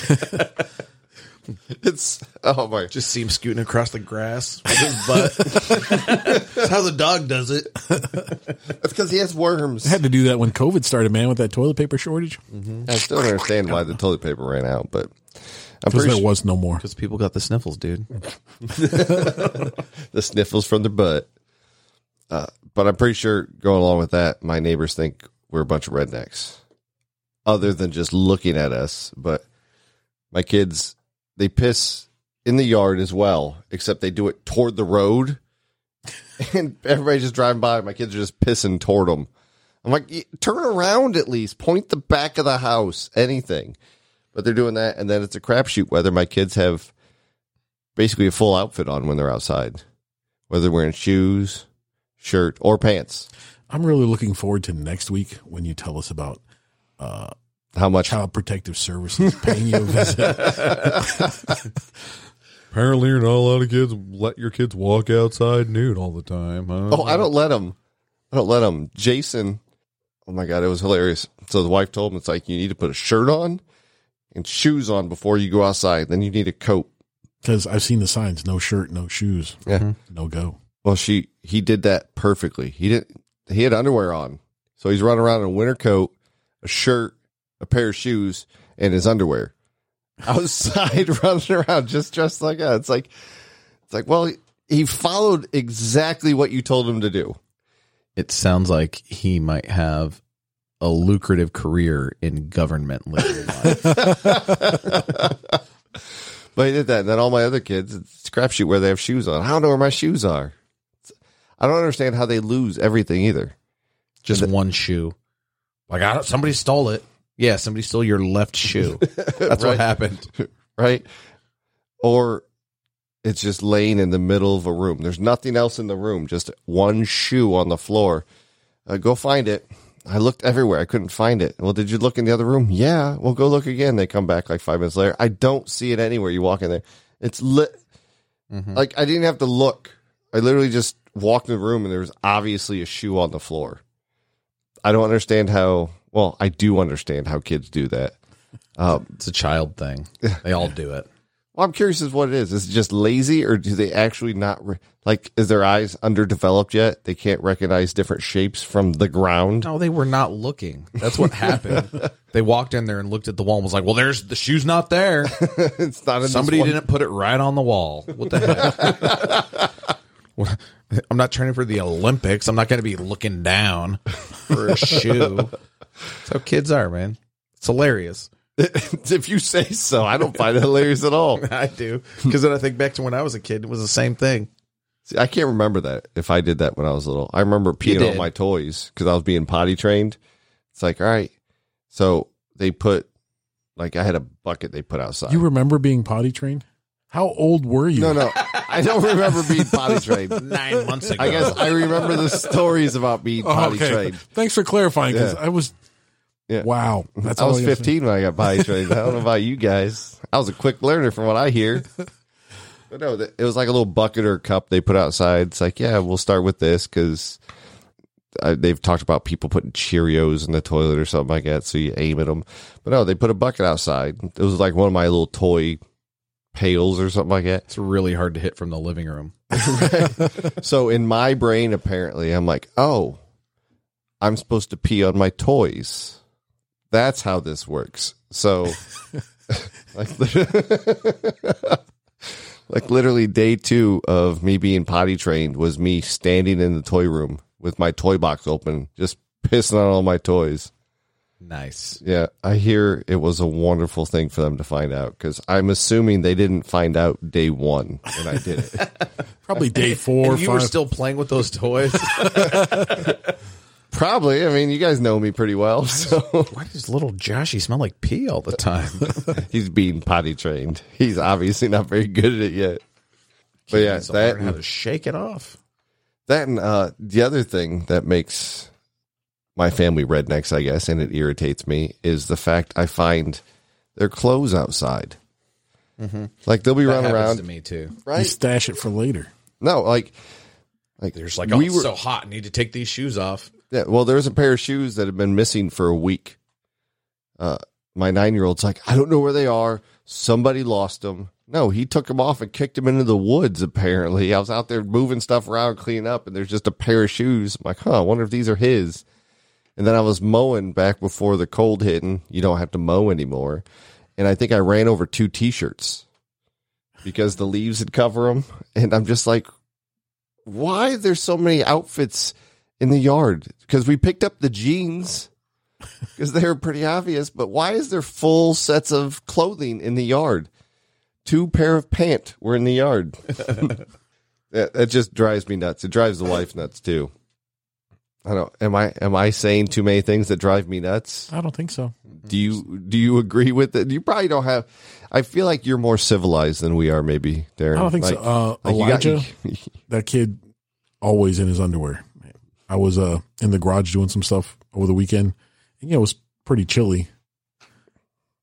It's oh my. Just see him scooting across the grass with his butt. That's how the dog does it. That's because he has worms. I had to do that when COVID started, man, with that toilet paper shortage. I still don't understand why the toilet paper ran out, but I'm Because pretty there sure was no more. Because people got the sniffles, dude. the sniffles from their butt. Uh, but I'm pretty sure going along with that, my neighbors think we're a bunch of rednecks, other than just looking at us. But my kids, they piss in the yard as well, except they do it toward the road, and everybody's just driving by. My kids are just pissing toward them. I'm like, turn around at least, point the back of the house, anything. But they're doing that, and then it's a crapshoot whether my kids have basically a full outfit on when they're outside, whether they're wearing shoes, shirt, or pants. I'm really looking forward to next week when you tell us about uh, How much? Child Protective Services paying you a visit. Apparently, you're not allowed to kids let your kids walk outside nude all the time. Huh? Oh, I don't let them. I don't let them. Jason. Oh my god, it was hilarious. So the wife told him it's like you need to put a shirt on and shoes on before you go outside. Then you need a coat. Because I've seen the signs: no shirt, no shoes, Yeah. no go. Well, she he did that perfectly. He didn't. He had underwear on, so he's running around in a winter coat, a shirt, a pair of shoes, and his underwear outside, running around just dressed like that. It's like, it's like, well, he, followed exactly what you told him to do. It sounds like he might have a lucrative career in government later in life. But he did that, and then all my other kids, it's crapshoot where they have shoes on. I don't know where my shoes are. I don't understand how they lose everything either. Just one shoe. Like I don't, somebody stole it. Yeah, somebody stole your left shoe. That's Right. what happened. right? Or it's just laying in the middle of a room. There's nothing else in the room, just one shoe on the floor. Uh, go find it. I looked everywhere. I couldn't find it. Well, did you look in the other room? Yeah. Well, go look again. They come back like five minutes later. I don't see it anywhere. You walk in there. It's lit. Like I didn't have to look. I literally just walked in the room and there was obviously a shoe on the floor. I don't understand how. Well, I do understand how kids do that. Um, it's a child thing. They all do it. Well, I'm curious as what it is. Is it just lazy, or do they actually not re- like? Is their eyes underdeveloped yet? They can't recognize different shapes from the ground. No, they were not looking. That's what happened. they walked in there and looked at the wall and was like, "Well, there's the shoe's not there. it's not in Somebody this one. didn't put it right on the wall. What the heck?" What- I'm not training for the Olympics. I'm not going to be looking down for a shoe. That's how kids are, man. It's hilarious. if you say so, I don't find it hilarious at all. I do because then I think back to when I was a kid. It was the same thing. See, I can't remember that if I did that when I was little. I remember peeing on my toys because I was being potty trained. It's like, all right, so they put like I had a bucket they put outside. You remember being potty trained? How old were you? no, no, I don't remember being potty trained. Nine months ago. I guess I remember the stories about being Oh, potty okay. trained. Thanks for clarifying because Yeah. I was. Yeah. Wow, that's I all was gotta 15 when I got potty trained. I don't know about you guys. I was a quick learner from what I hear. But no, it was like a little bucket or cup they put outside. It's like, yeah, we'll start with this because they've talked about people putting Cheerios in the toilet or something like that. So you aim at them. But no, they put a bucket outside. It was like one of my little toy pails or something like that. it's really hard to hit from the living room. So in my brain, apparently, I'm like, oh, I'm supposed to pee on my toys. That's how this works. So, like, like literally day two of me being potty trained was me standing in the toy room with my toy box open, just pissing on all my toys. Nice. Yeah, I hear it was a wonderful thing for them to find out because I'm assuming they didn't find out day one when I did it. Probably day four, And you five. were still playing with those toys. Probably. I mean, you guys know me pretty well, so Why does little Joshy smell like pee all the time? he's being potty trained. He's obviously not very good at it yet. But yeah, Needs that learn how to shake it off. that and uh, the other thing that makes my family rednecks, I guess, and it irritates me is the fact I find their clothes outside. Like they'll be That running happens around, to me too. you right? stash it for later. No, like, like They're like, oh, we it's were. so hot. I need to take these shoes off. Yeah, well, there's a pair of shoes that have been missing for a week. Uh, my nine year old's like, I don't know where they are. Somebody lost them. No, he took them off and kicked them into the woods. Apparently, I was out there moving stuff around, cleaning up, and there's just a pair of shoes. I'm like, huh, I wonder if these are his. And then I was mowing back before the cold hitting. You don't have to mow anymore. And I think I ran over two T-shirts because the leaves had cover them. And I'm just like, why there's so many outfits in the yard? Because we picked up the jeans because they were pretty obvious. But why is there full sets of clothing in the yard? Two pair of pant were in the yard. that, that just drives me nuts. It drives the wife nuts too. I don't. Am I am I saying too many things that drive me nuts? I don't think so. Do you do you agree with it? You probably don't have. I feel like you're more civilized than we are. Maybe Darren. I don't think Like- so. Uh, like you got- Elijah, that kid, always in his underwear. I was uh in the garage doing some stuff over the weekend. And, you know, it was pretty chilly.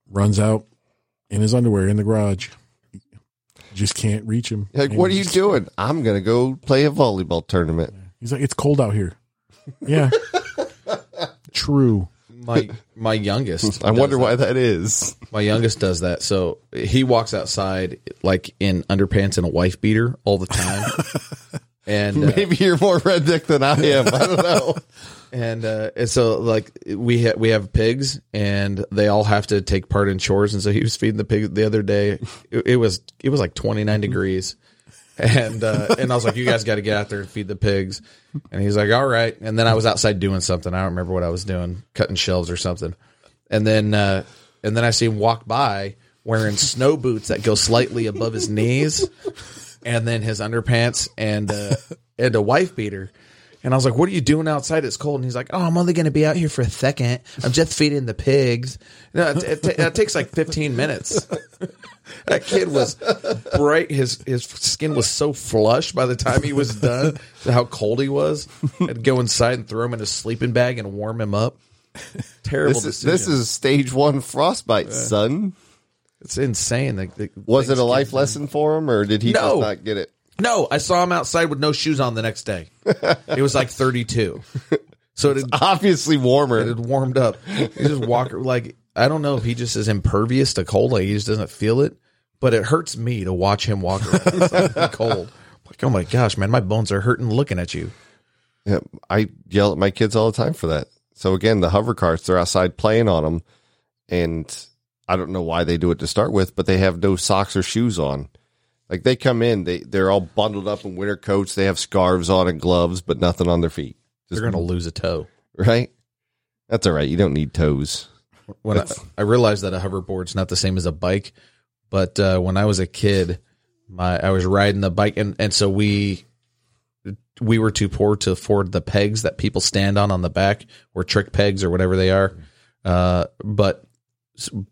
Runs out in his underwear in the garage. Just can't reach him. like, And what are you just- doing? I'm gonna go play a volleyball tournament. He's like, it's cold out here. Yeah. True. My my youngest. I wonder that. why that is. My youngest does that. So he walks outside like in underpants and a wife beater all the time. and uh, Maybe you're more redneck than I am. I don't know. and uh, and so like we ha- we have pigs and they all have to take part in chores. And so he was feeding the pig the other day. It, it was it was like 29 degrees. And uh, and I was like, you guys got to get out there and feed the pigs. And he's like, all right. And then I was outside doing something. I don't remember what I was doing, cutting shelves or something. And then uh, and then I see him walk by wearing snow boots that go slightly above his knees, and then his underpants and uh, and a wife beater. And I was like, "What are you doing outside? It's cold." And he's like, "Oh, I'm only going to be out here for a second. I'm just feeding the pigs." No, it, it, ta- it takes like 15 minutes. That kid was bright. His his skin was so flush by the time he was done. to how cold he was. I'd go inside and throw him in a sleeping bag and warm him up. Terrible This is decision. this is stage one frostbite, son. it's insane. Like, the Was it things a life lesson for him, or did he just No. not get it? No, I saw him outside with no shoes on the next day. It was like 32. So it had, Obviously warmer. it had warmed up. He just walk like I don't know if he just is impervious to cold, like he just doesn't feel it. But it hurts me to watch him walk around cold. Like, oh my gosh, man, my bones are hurting looking at you. Yeah, I yell at my kids all the time for that. So again, the hover carts, they're outside playing on them, and I don't know why they do it to start with, but they have no socks or shoes on. Like they come in, they they're all bundled up in winter coats. They have scarves on and gloves, but nothing on their feet. They're gonna lose a toe. right. That's all right. You don't need toes. When I, I realized that a hoverboard's not the same as a bike, but uh, when I was a kid, my I was riding the bike, and and so we we were too poor to afford the pegs that people stand on on the back, or trick pegs or whatever they are. Uh, but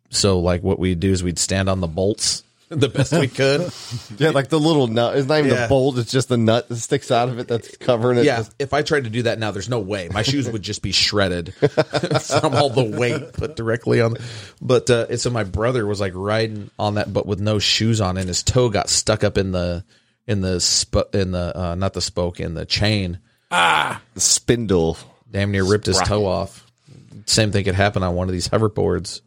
so like what we'd do is we'd stand on the bolts the best we could. Yeah, like the little nut. It's not even Yeah. the bolt. It's just the nut that sticks out of it that's covering it. Yeah, if I tried to do that now, there's no way. My shoes would just be shredded from all the weight put directly on. But uh, and so my brother was like riding on that, but with no shoes on, and his toe got stuck up in the in the sp- in the uh, not the spoke in the chain. Ah, the spindle. Damn near ripped his toe off. Same thing could happen on one of these hoverboards.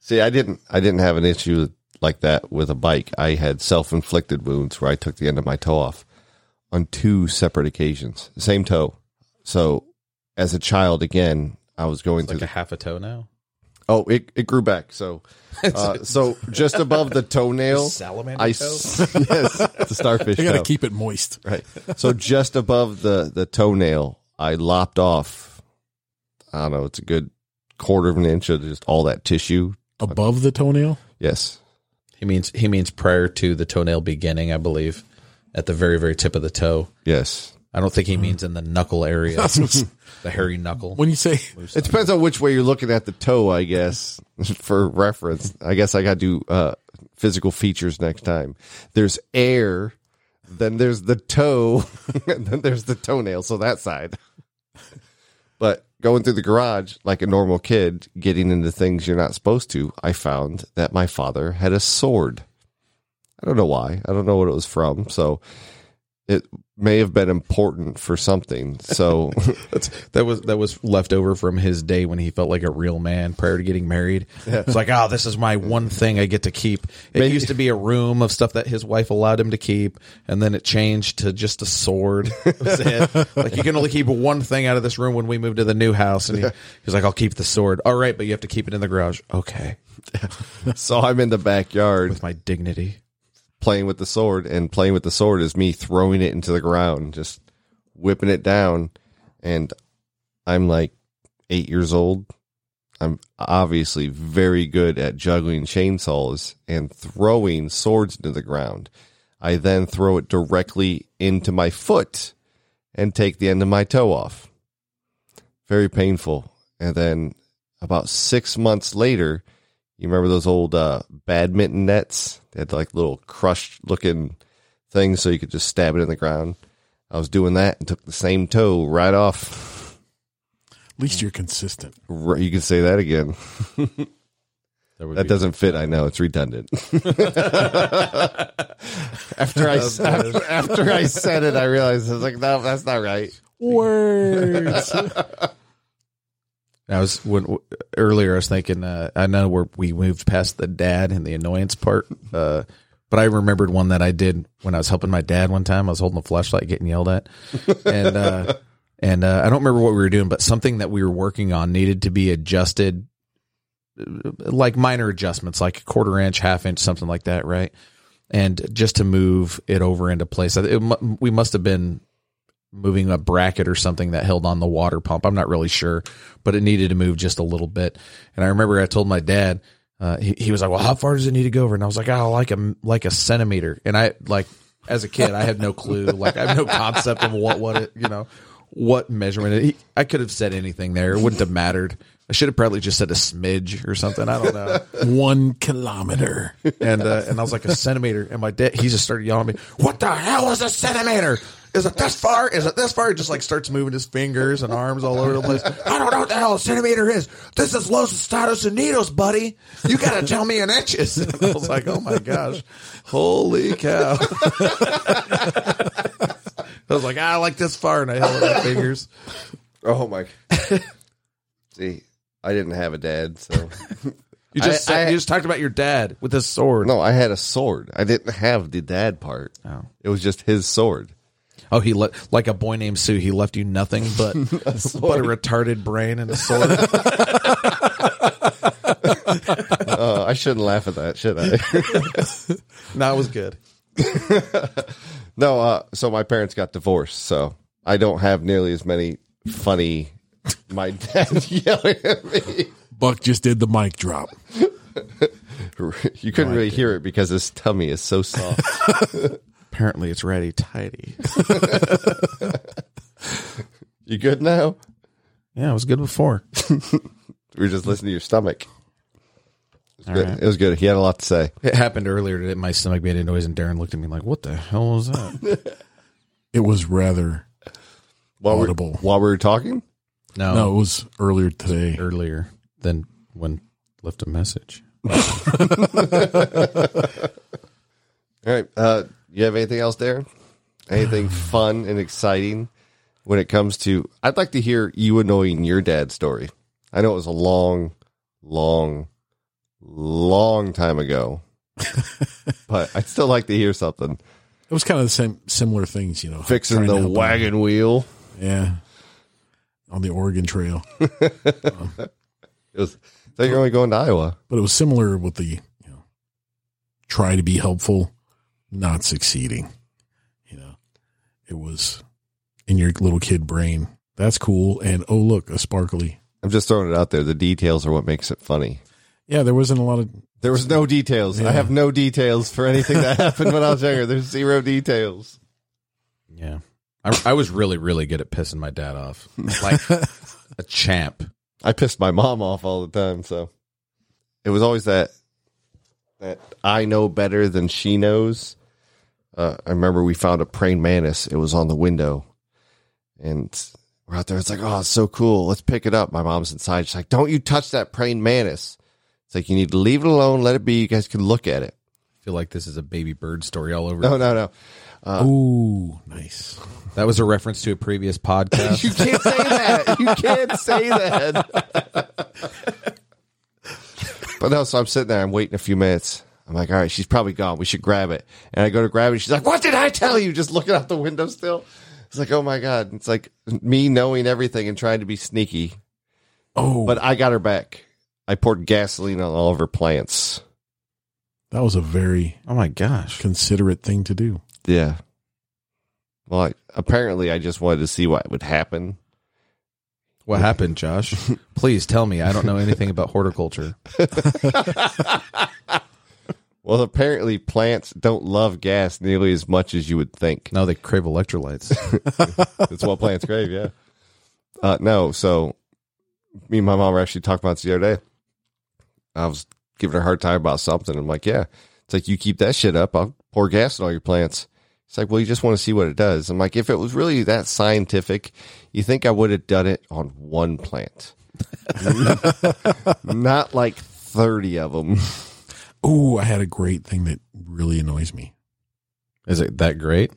See, I didn't. I didn't have an issue like that with a bike. I had self-inflicted wounds where I took the end of my toe off on two separate occasions, same toe. So as a child, again, I was going Like through. a half a toe now. oh, it it grew back. So uh, so just above the toenail, Salamander I toe? yes, it's a starfish. They got to keep it moist. Right. So just above the the toenail, I lopped off. I don't know. It's a good quarter of an inch of just all that tissue. Above the toenail? Yes. He means he means prior to the toenail beginning, I believe, at the very very tip of the toe. Yes. I don't think he means in the knuckle area, the hairy knuckle. When you say It depends on which way you're looking at the toe, I guess, for reference. I guess I got to do uh, physical features next time. There's air, then there's the toe, and then there's the toenail. So that side. But going through the garage like a normal kid, getting into things you're not supposed to, I found that my father had a sword. I don't know why. I don't know what it was from. So it may have been important for something. So that was that was left over from his day when he felt like a real man prior to getting married. It's like, oh, this is my one thing I get to keep. It Maybe- used to be a room of stuff that his wife allowed him to keep, and then it changed to just a sword. That was it. like you can only keep one thing out of this room when we moved to the new house, and he, he's like, I'll keep the sword. All right, but you have to keep it in the garage. Okay, so I'm in the backyard with my dignity. Playing with the sword, and playing with the sword is me throwing it into the ground, just whipping it down. And I'm like eight years old. I'm obviously very good at juggling chainsaws and throwing swords into the ground. I then throw it directly into my foot and take the end of my toe off. Very painful. And then about six months later, you remember those old uh, badminton nets? They had like little crushed looking things so you could just stab it in the ground. I was doing that and took the same toe right off. at least you're consistent. Right, You can say that again. That, That doesn't fit. I know it's redundant. after I after, after I said it, I realized I was like, no, that's not right. Words. I was when earlier. I was thinking. Uh, I know where we moved past the dad and the annoyance part, uh, but I remembered one that I did when I was helping my dad one time. I was holding a flashlight, getting yelled at, and uh, and uh, I don't remember what we were doing, but something that we were working on needed to be adjusted, like minor adjustments, like a quarter inch, half inch, something like that, right? And just to move it over into place, it, we must have been moving a bracket or something that held on the water pump. I'm not really sure, but it needed to move just a little bit. And I remember I told my dad, uh, he, he was like, well, how far does it need to go over? And I was like, oh, like a, like a centimeter. And I like, as a kid, I had no clue. Like I have no concept of what, what it, you know, what measurement. It, he, I could have said anything there. It wouldn't have mattered. I should have probably just said a smidge or something. I don't know. One kilometer. And, uh, and I was like a centimeter and my dad, he just started yelling at me, what the hell is a centimeter? Is it this far? Is it this far? He just like starts moving his fingers and arms all over the place. I don't know what the hell a centimeter is. This is Los Estados Unidos, buddy. You got to tell me in inches. And I was like, oh my gosh. Holy cow. I was like, ah, I like this far. And I held my fingers. Oh my! See, I didn't have a dad, so You just, I- said, I- you just talked about your dad with his sword. no, I had a sword. I didn't have the dad part. Oh. It was just his sword. Oh, he le- like a boy named Sue. He left you nothing but but a retarded brain and a sword. Uh, I shouldn't laugh at that, should I? no, it was good. no. Uh, so my parents got divorced, so I don't have nearly as many funny. My dad yelling at me. Buck just did the mic drop. You couldn't really hear it because his tummy is so soft. Apparently, it's ready tidy. you good now? Yeah, it was good before. We were just listening to your stomach. It was, good. right. It was good. He had a lot to say. It happened earlier today. My stomach made a noise, and Darren looked at me like, "What the hell was that?" It was rather While we Audible. while we were talking. No, no, it was earlier today. earlier than when left a message. All right. Uh, you have anything else there? Anything fun and exciting when it comes to? I'd like to hear you annoying your dad's story. I know it was a long, long, long time ago, but I'd still like to hear something. It was kind of the same similar things, you know. fixing the wagon wheel. Yeah. On the Oregon Trail. It was, I thought you're only going to Iowa. But it was similar with the, you know, try to be helpful, not succeeding. You know, it was in your little kid brain. That's cool. And oh, look, a sparkly. I'm just throwing it out there. The details are what makes it funny. Yeah, there wasn't a lot of. There was no details. Yeah. I have no details for anything that happened when I was younger. There's zero details. Yeah. I, I was really, really good at pissing my dad off. Like a champ. I pissed my mom off all the time, so it was always that that I know better than she knows. Uh, I remember we found a praying mantis. It was on the window, and we're out there. It's like, oh, it's so cool. Let's pick it up. My mom's inside. She's like, don't you touch that praying mantis. It's like you need to leave it alone. Let it be. You guys can look at it. I feel like this is a baby bird story all over. No, no, no. Uh, Ooh, nice. That was a reference to a previous podcast. You can't say that. You can't say that. but no, so I'm sitting there. I'm waiting a few minutes. I'm like, all right, she's probably gone. We should grab it. And I go to grab it. She's like, what did I tell you? Just looking out the window still. It's like, oh my God. It's like me knowing everything and trying to be sneaky. Oh, But I got her back. I poured gasoline on all of her plants. that was a very oh my gosh. considerate thing to do. Yeah. Well, I, apparently I just wanted to see what would happen. What happened, Josh? Please tell me. I don't know anything about horticulture. Well, apparently plants don't love gas nearly as much as you would think. No, they crave electrolytes. That's what plants crave, yeah. Uh, no, so me and my mom were actually talking about this the other day. I was giving her a hard time about something. I'm like, yeah. It's like, you keep that shit up, I'll pour gas in all your plants. It's like, well, you just want to see what it does. I'm like, if it was really that scientific, you think I would have done it on one plant, not like 30 of them. Ooh, I had a great thing that really annoys me. Is it that great?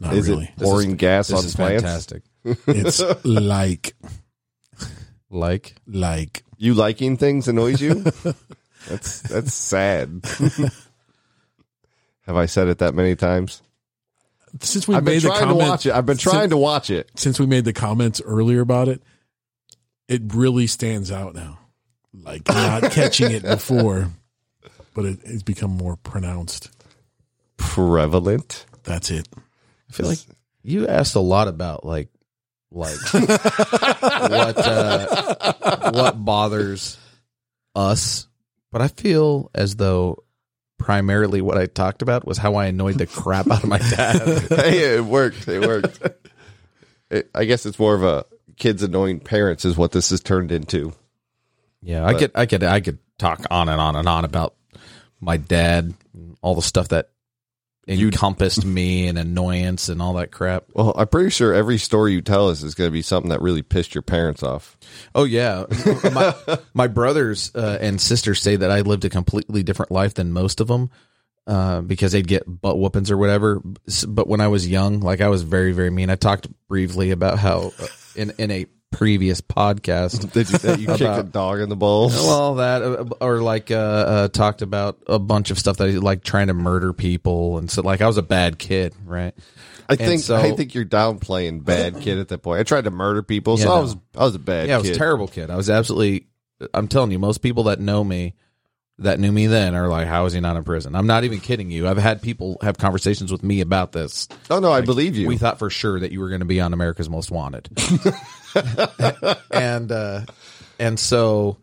Not Is really. it pouring gas This on is plants? fantastic. It's like Like like You liking things annoys you? that's that's sad. Have I said it that many times? since we I've made the trying to comment watch it. I've been trying to watch it. since we made the comments earlier about it, it really stands out now. Like not catching it before, but it, it's become more pronounced. Prevalent. That's it. I feel like you asked a lot about like like what uh, what bothers us, but I feel as though primarily what I talked about was how I annoyed the crap out of my dad. hey, it worked. It worked. It, I guess it's more of a kids annoying parents is what this has turned into. Yeah, I could I could I could talk on and on and on about my dad, all the stuff that encompassed me and annoyance and all that crap. Well, I'm pretty sure every story you tell us is going to be something that really pissed your parents off. Oh yeah, my, my brothers uh, and sisters say that I lived a completely different life than most of them uh, because they'd get butt whoopings or whatever. But when I was young, like I was very very mean. I talked briefly about how uh, in in a previous podcast. Did you, that you kick a dog in the balls? Well, that uh, or like uh, uh, talked about a bunch of stuff that I like trying to murder people and so like I was a bad kid, right? I think so- I think you're downplaying bad kid at that point. I tried to murder people, so Yeah, I was I was a bad yeah, I was kid. a terrible kid. I was absolutely. I'm telling you, most people that know me, that knew me then, are like, "How is he not in prison?" I'm not even kidding you. I've had people have conversations with me about this. Oh no, I believe you. We thought for sure that you were going to be on America's Most Wanted, and uh, and so.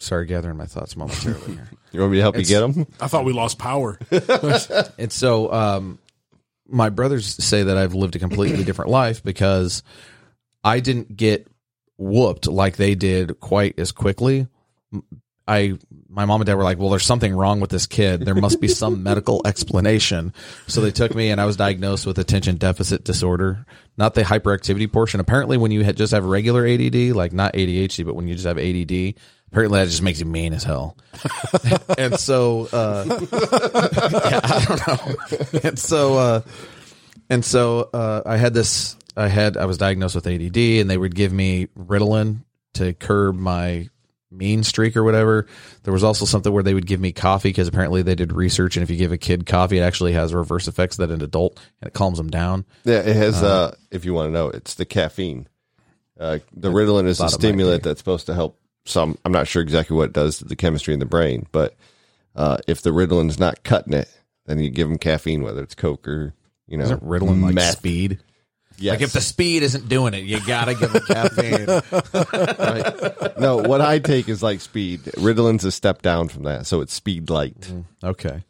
Sorry, gathering my thoughts momentarily here. you want me to help It's- you get them? I thought we lost power. And so, um, my brothers say that I've lived a completely different life because I didn't get whooped like they did quite as quickly. I, my mom and dad were like, "Well, there's something wrong with this kid. There must be some medical explanation." So they took me, and I was diagnosed with attention deficit disorder, not the hyperactivity portion. Apparently, when you had just have regular ADD, like not ADHD, but when you just have ADD, apparently that just makes you mean as hell. and so, uh, yeah, I don't know. And so, uh, and so, uh, I had this, I had, I was diagnosed with ADD and they would give me Ritalin to curb my mean streak or whatever. There was also something where they would give me coffee because apparently they did research, and if you give a kid coffee, it actually has reverse effects that an adult, and it calms them down. Yeah, it has. Uh, if you want to know, it's the caffeine. Uh, the Ritalin is a stimulant that's supposed to help some. I'm not sure exactly what it does to the chemistry in the brain, but uh, if the Ritalin's not cutting it, then you give them caffeine, whether it's Coke or you know Isn't Ritalin like speed? Yes. Like if the speed isn't doing it, you gotta give them caffeine. Right. no, what I take is like speed. Ritalin's a step down from that, so it's speed light. Okay.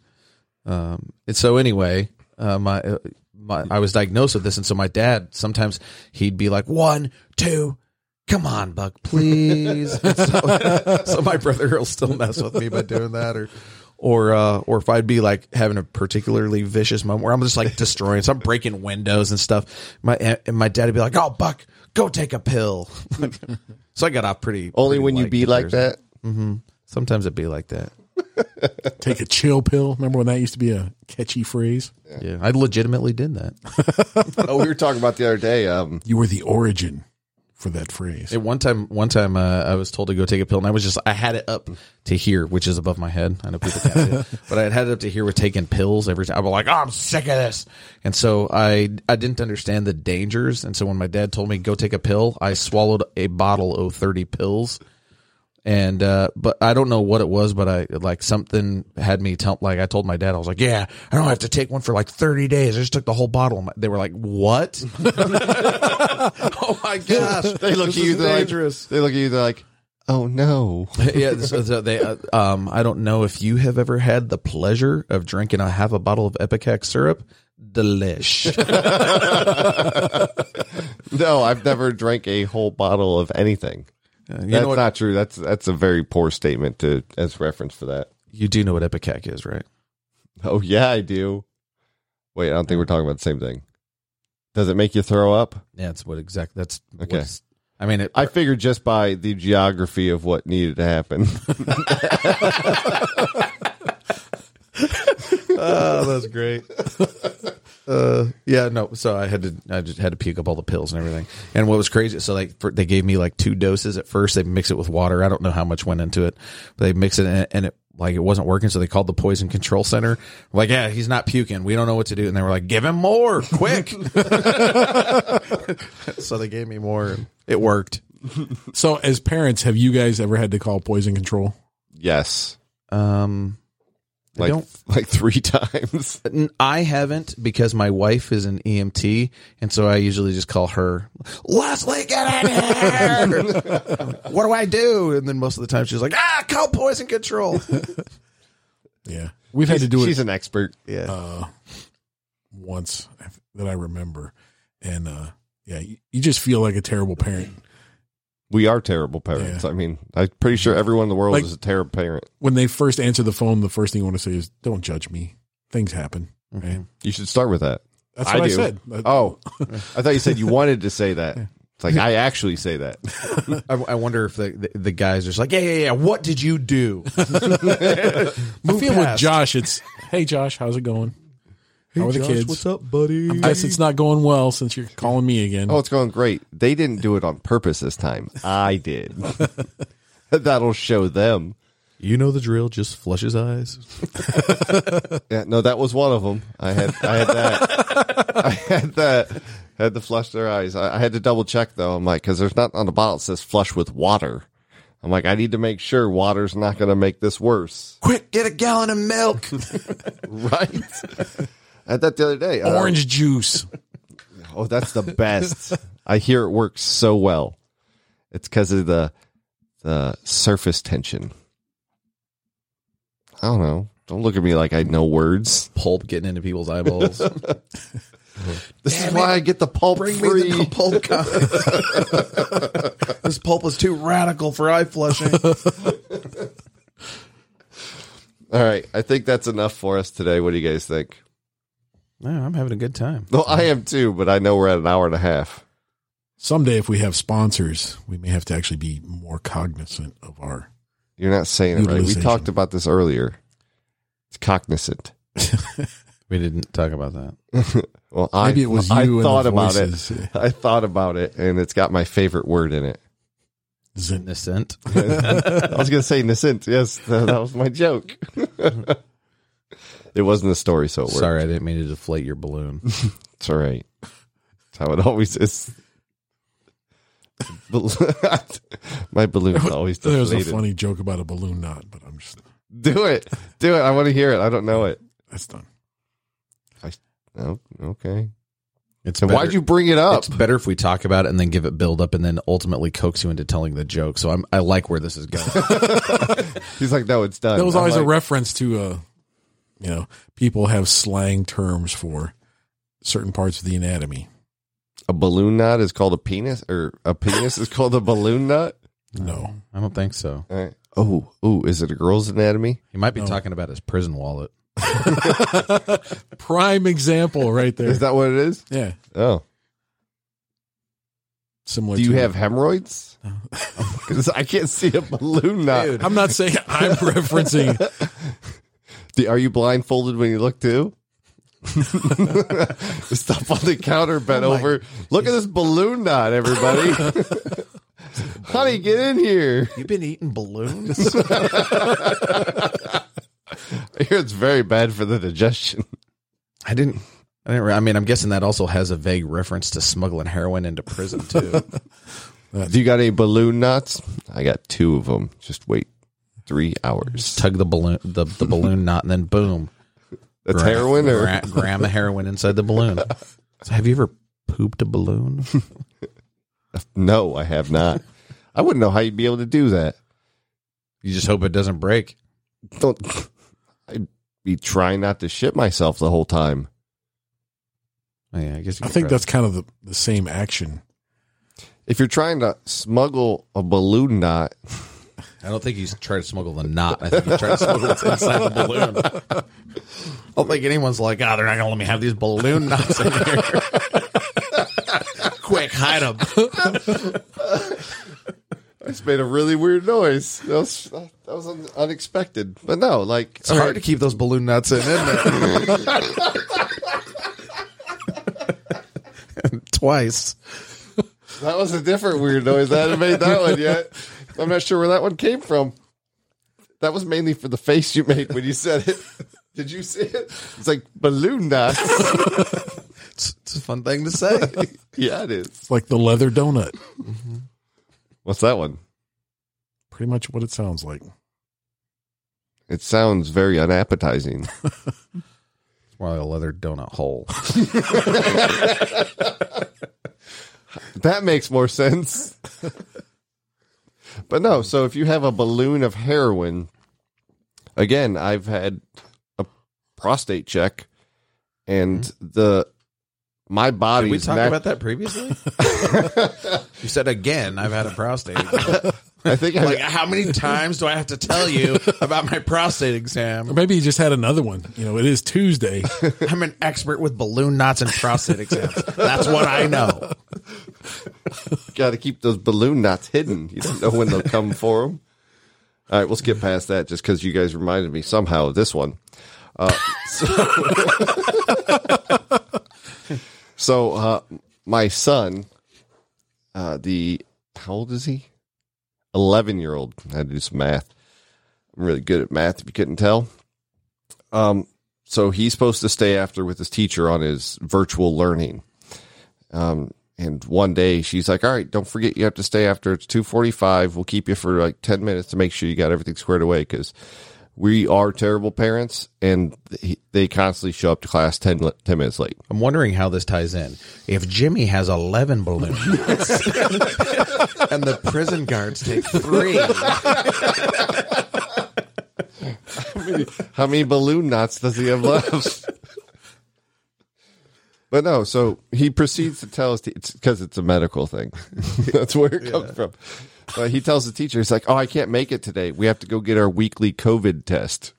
Um, and so anyway, uh, my, uh, my, I was diagnosed with this. And so my dad, sometimes he'd be like, one, two, come on, Buck, please. So, so my brother will still mess with me by doing that or, or, uh, or if I'd be like having a particularly vicious moment where I'm just like destroying, so I'm breaking windows and stuff. My, and my dad would be like, oh, Buck, go take a pill. so I got off pretty. Only pretty when you light be like comparison. that. Sometimes it'd be like that. Take a chill pill. Remember when that used to be a catchy phrase? Yeah. I legitimately did that. Oh, we were talking about the other day. Um, You were the origin for that phrase. At one time, one time, uh, I was told to go take a pill, and I was just, I had it up to here, which is above my head. I know people can't see it, but I had it up to here with taking pills every time. I was like, oh, I'm sick of this, and so I, I didn't understand the dangers, and so when my dad told me go take a pill, I swallowed a bottle of 30 pills, and uh, but I don't know what it was, but I like something had me tell, like I told my dad, I was like, yeah, I don't have to take one for like 30 days. I just took the whole bottle. They were like, what? oh my gosh, they look at you. They're like, dangerous. they look at you. They're like, "Oh no." yeah, so, so they. Uh, um, I don't know if you have ever had the pleasure of drinking a half a bottle of ipecac syrup. Delish. No, I've never drank a whole bottle of anything. Uh, you that's know what? not true. That's that's a very poor statement to as reference for that. you do know what ipecac is, right? Oh yeah, I do. Wait, I don't think we're talking about the same thing. Does it make you throw up? Yeah, that's what exactly. That's Okay. I mean, it, I figured just by the geography of what needed to happen. oh, that's great. Uh, yeah, no. So I had to, I just had to puke up all the pills and everything. And what was crazy, so like for, they gave me like two doses at first. They mix it with water. I don't know how much went into it, but they mix it and, and it like it wasn't working. So they called the poison control center. Like, yeah, he's not puking. We don't know what to do. And they were like, give him more, quick. so they gave me more. And it worked. So, as parents, have you guys ever had to call poison control? yes, Um, I like don't like three times. I haven't because my wife is an EMT, and so I usually just call her, Leslie, get in here. what do I do? And then most of the time she's like, ah, call poison control. Yeah, we've had to do it She's an expert. Yeah. once that I remember, and uh, yeah, you, you just feel like a terrible parent We are terrible parents. I mean, I'm pretty sure everyone in the world Like- is a terrible parent. when they first answer the phone. The first thing you want to say is, "Don't judge me. Things happen." Mm-hmm. Right? You should start with that. That's what I, do. said. Oh, I thought you said you wanted to say that. It's like I actually say that. I, I wonder if the, the, the guys are just like, yeah, yeah, yeah. What did you do? I feel with. Josh. It's, "Hey, Josh, how's it going? How are the kids? What's up, buddy? I guess it's not going well since you're calling me again." Oh, it's going great. They didn't do it on purpose this time. I did. That'll show them. You know the drill. Just flush his eyes. Yeah, no, that was one of them. I had, I had that. I had that. Had to flush their eyes. I, I had to double check though. I'm like, because there's not on the bottle it says flush with water. I'm like, I need to make sure water's not going to make this worse, Quick, get a gallon of milk. right? I had that the other day. Uh, Orange juice. Oh, that's the best. I hear it works so well. It's because of the the surface tension. I don't know. Don't look at me like I know words. Pulp getting into people's eyeballs. This is why I get the pulp Bring free. me the pulp kind. this pulp is too radical for eye flushing. All right, I think that's enough for us today. What do you guys think? Man, I'm having a good time. Well, I am too, but I know we're at an hour and a half. Someday, if we have sponsors, we may have to actually be more cognizant of our. You're not saying it right. We talked about this earlier. It's cognizant. We didn't talk about that. Well, I, Maybe it was I you and thought the about voices. it. I thought about it, and it's got my favorite word in it. Zin- Innocent. I was going to say Nascent. Yes, that, that was my joke. It wasn't a story, so it worked. Sorry, I didn't mean to deflate your balloon. It's all right. That's how it always is. Bal- my balloon's always There's a funny joke about a balloon knot, but I'm just Do it. Do it. I want to hear it. I don't know it. that's done. Oh, okay. It's And better, why'd you bring it up? It's better if we talk about it and then give it build up and then ultimately coax you into telling the joke. So I'm I like where this is going. He's like, no, it's done. That was I'm always a reference to uh you know, people have slang terms for certain parts of the anatomy. a balloon knot is called a penis, or a penis is called a balloon knot. No. I don't think so. All right. Oh, oh, is it a girl's anatomy? He might be No. talking about his prison wallet. Prime example right there. Is that what it is? yeah. Oh, Similar do you to have hemorrhoids? Because I can't see a balloon knot. I'm not saying I'm referencing Do- Are you blindfolded when you look too? Stuff on the counter, bent Oh over. Look at this balloon knot, everybody. Honey, get in here. You've been eating balloons? I hear it's very bad for the digestion. I didn't. I didn't. re- I mean, I'm guessing that also has a vague reference to smuggling heroin into prison too. Uh, do you got any balloon knots? I got two of them. Just wait three hours. Tug the balloon, the, the balloon knot, and then boom, That's gra- heroin or gra- gram of heroin inside the balloon. So have you ever pooped a balloon? no? I have not. I wouldn't know how you'd be able to do that. You just hope it doesn't break. Don't. I'd be trying not to shit myself the whole time. Oh, yeah, I guess. You I think try. that's kind of the, the same action. If you're trying to smuggle a balloon knot, I don't think he's trying to smuggle the knot. I think he's trying to smuggle what's inside the balloon. I don't think anyone's like, oh, they're not going to let me have these balloon knots in here. Quick, hide them. I just made a really weird noise. That was, that was un- unexpected. But no, like It's hard to keep those balloon nuts in, isn't it? Twice. that was a different weird noise. I haven't made that one yet. I'm not sure where that one came from. That was mainly for the face you made when you said it. Did you see it? It's like balloon knots. It's, it's a fun thing to say. yeah, it is. It's like the leather donut. Mm-hmm. What's that one? Pretty much what it sounds like. It sounds very unappetizing. It's more like a leather donut hole. That makes more sense. But no, so if you have a balloon of heroin, again, I've had a prostate check, and mm-hmm. the my Did we talk nat- about that previously? you said again, I've had a prostate. I think I, like, how many times do I have to tell you about my prostate exam? Or exam? maybe he just had another one. You know, it is Tuesday. I'm an expert with balloon knots and prostate exams. That's what I know. got to keep those balloon knots hidden. You don't know when they'll come for them. All right, we'll skip past that just because you guys reminded me somehow of this one. Uh, so so, uh, my son, uh, the how old is he? Eleven year old. I had to do some math. I'm really good at math. If you couldn't tell. Um, so he's supposed to stay after with his teacher on his virtual learning. Um, and one day she's like, "All right, don't forget you have to stay after it's two forty five. We'll keep you for like ten minutes to make sure you got everything squared away because we are terrible parents, and they constantly show up to class 10, 10 minutes late. I'm wondering how this ties in. If Jimmy has 11 balloons and the prison guards take three, How many balloon knots does he have left? but no, so he proceeds to tell us it's because it's a medical thing. That's where it comes from. But he tells the teacher, he's like, "Oh, I can't make it today. We have to go get our weekly COVID test."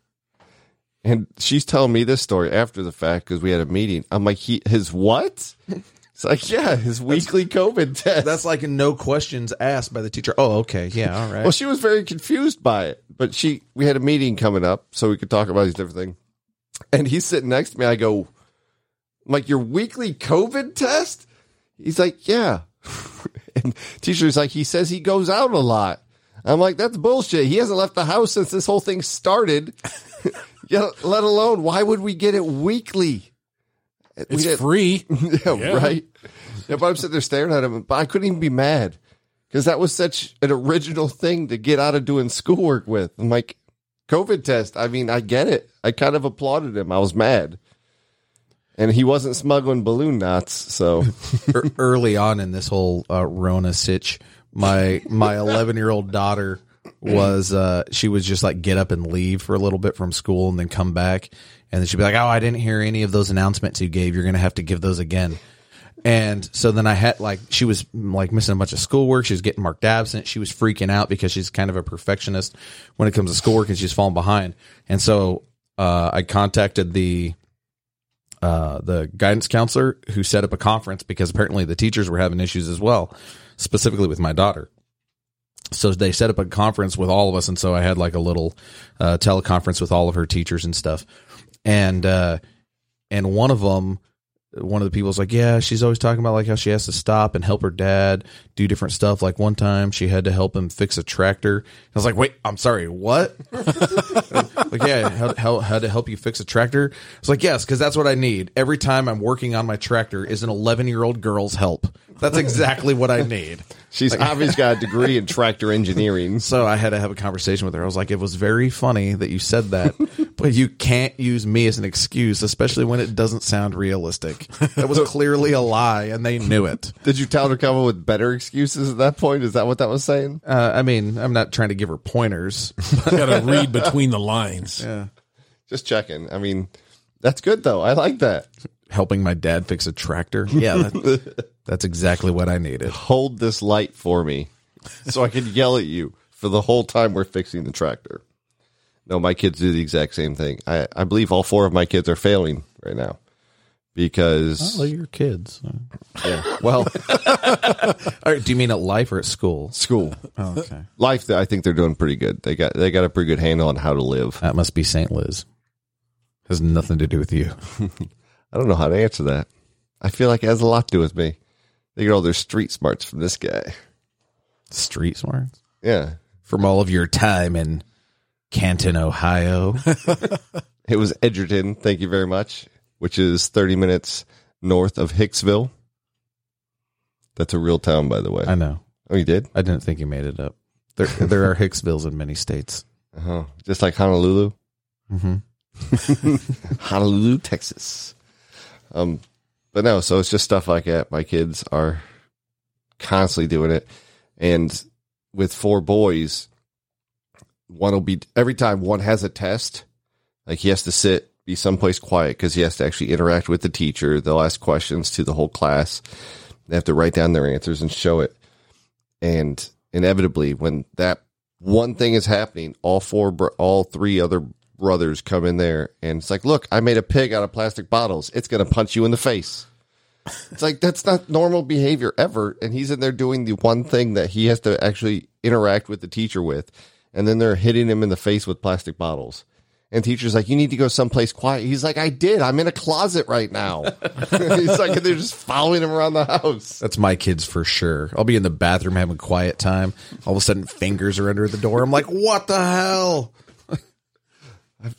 And she's telling me this story after the fact because we had a meeting. I'm like, "He his what?" It's like, "Yeah, his weekly COVID test." that's like no questions asked by the teacher. Oh, okay. Yeah, all right. Well, she was very confused by it, but she we had a meeting coming up so we could talk about these different things. And he's sitting next to me. I go, I'm like your weekly COVID test? He's like, yeah. and teacher's like, he says he goes out a lot. I'm like, that's bullshit. He hasn't left the house since this whole thing started. yeah, let alone, why would we get it weekly? We It's didn't- free. yeah, Yeah. right. Yeah, but I'm sitting there staring at him, but I couldn't even be mad because that was such an original thing to get out of doing schoolwork with. I'm like, COVID test. I mean, I get it. I kind of applauded him. I was mad. And he wasn't smuggling balloon knots, so early on in this whole uh, Rona sitch, my my 11 year old daughter was uh, she was just like get up and leave for a little bit from school and then come back, and then she'd be like, "Oh, I didn't hear any of those announcements you gave. You're gonna have to give those again." And so then I had like she was like missing a bunch of schoolwork. She was getting marked absent. She was freaking out because she's kind of a perfectionist when it comes to schoolwork and she's falling behind. And so uh, I contacted the uh, the guidance counselor who set up a conference because apparently the teachers were having issues as well, specifically with my daughter. So they set up a conference with all of us, and so I had like a little uh, teleconference with all of her teachers and stuff. And uh, and one of them, one of the people's like, "Yeah, she's always talking about like how she has to stop and help her dad do different stuff. Like one time she had to help him fix a tractor. I was like, "Wait, I'm sorry, what?" like, yeah, how, how, how to help you fix a tractor? It's like, yes, because that's what I need. Every time I'm working on my tractor is an 11 year old girl's help. That's exactly what I need. She's obviously got a degree in tractor engineering. So I had to have a conversation with her. I was like, it was very funny that you said that, but you can't use me as an excuse, especially when it doesn't sound realistic. That was clearly a lie, and they knew it. Did you tell her to come up with better excuses at that point? Is that what that was saying? Uh, I mean, I'm not trying to give her pointers. I got to read between the lines. Yeah. Just checking. I mean, that's good though. I like that. Helping my dad fix a tractor. Yeah, that, that's exactly what I needed. Hold this light for me so I can yell at you for the whole time we're fixing the tractor. No, my kids do the exact same thing. I, I believe all four of my kids are failing right now because Well, your kids. yeah, Well, all right, do you mean at life or at school? school Oh, okay. life. I think they're doing pretty good. They got they got a pretty good handle on how to live. That must be St. Liz. Has nothing to do with you. I don't know how to answer that. I feel like it has a lot to do with me. They get all their street smarts from this guy. Street smarts. Yeah, From all of your time in Canton, Ohio. it was Edgerton. Thank you very much. Which is thirty minutes north of Hicksville. That's a real town, by the way. I know. Oh, you did? I didn't think you made it up. There, there are Hicksvilles in many states. Uh-huh. Just like Honolulu. Mm-hmm. Honolulu, Texas. Um, but no, so it's just stuff like that. My kids are constantly doing it, and with four boys, one will be every time one has a test, like he has to sit, be someplace quiet because he has to actually interact with the teacher. They'll ask questions to the whole class. They have to write down their answers and show it. And inevitably, when that one thing is happening, all four, all three other brothers come in there and it's like, look, I made a pig out of plastic bottles. It's going to punch you in the face. It's like, that's not normal behavior ever. And he's in there doing the one thing that he has to actually interact with the teacher with. And then they're hitting him in the face with plastic bottles. And teacher's like, you need to go someplace quiet. He's like, I did. I'm in a closet right now. He's like, they're just following him around the house. That's my kids for sure. I'll be in the bathroom having quiet time. All of a sudden, fingers are under the door. I'm like, what the hell?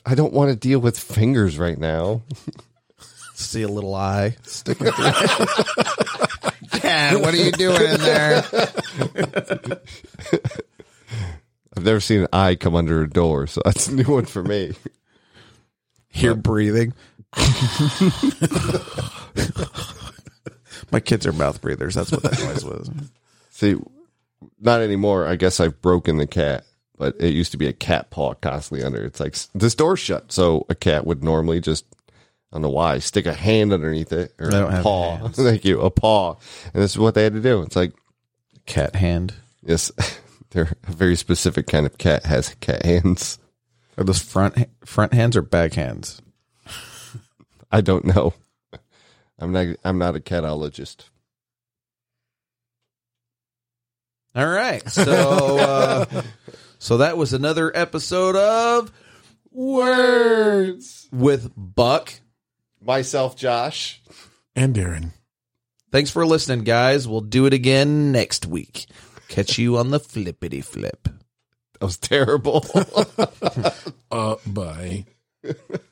I don't want to deal with fingers right now. See a little eye sticking through. Dad, what are you doing in there? I've never seen an eye come under a door, so that's a new one for me. Hear breathing. My kids are mouth breathers. That's what that noise was. See, not anymore. I guess I've broken the cat, but it used to be a cat paw constantly under. It's like this door's shut, so a cat would normally just, I don't know why, stick a hand underneath it or a paw. Thank you, a paw, and this is what they had to do. It's like Cat hand. yes, they're a very specific kind of cat has cat hands. Are those front front hands or back hands? I don't know. I'm not. I'm not a catologist. All right. So uh, so that was another episode of Words. with Buck. Myself, Josh. And Darren. Thanks for listening, guys. We'll do it again next week. Catch you on the flippity flip. That was terrible. Uh, bye.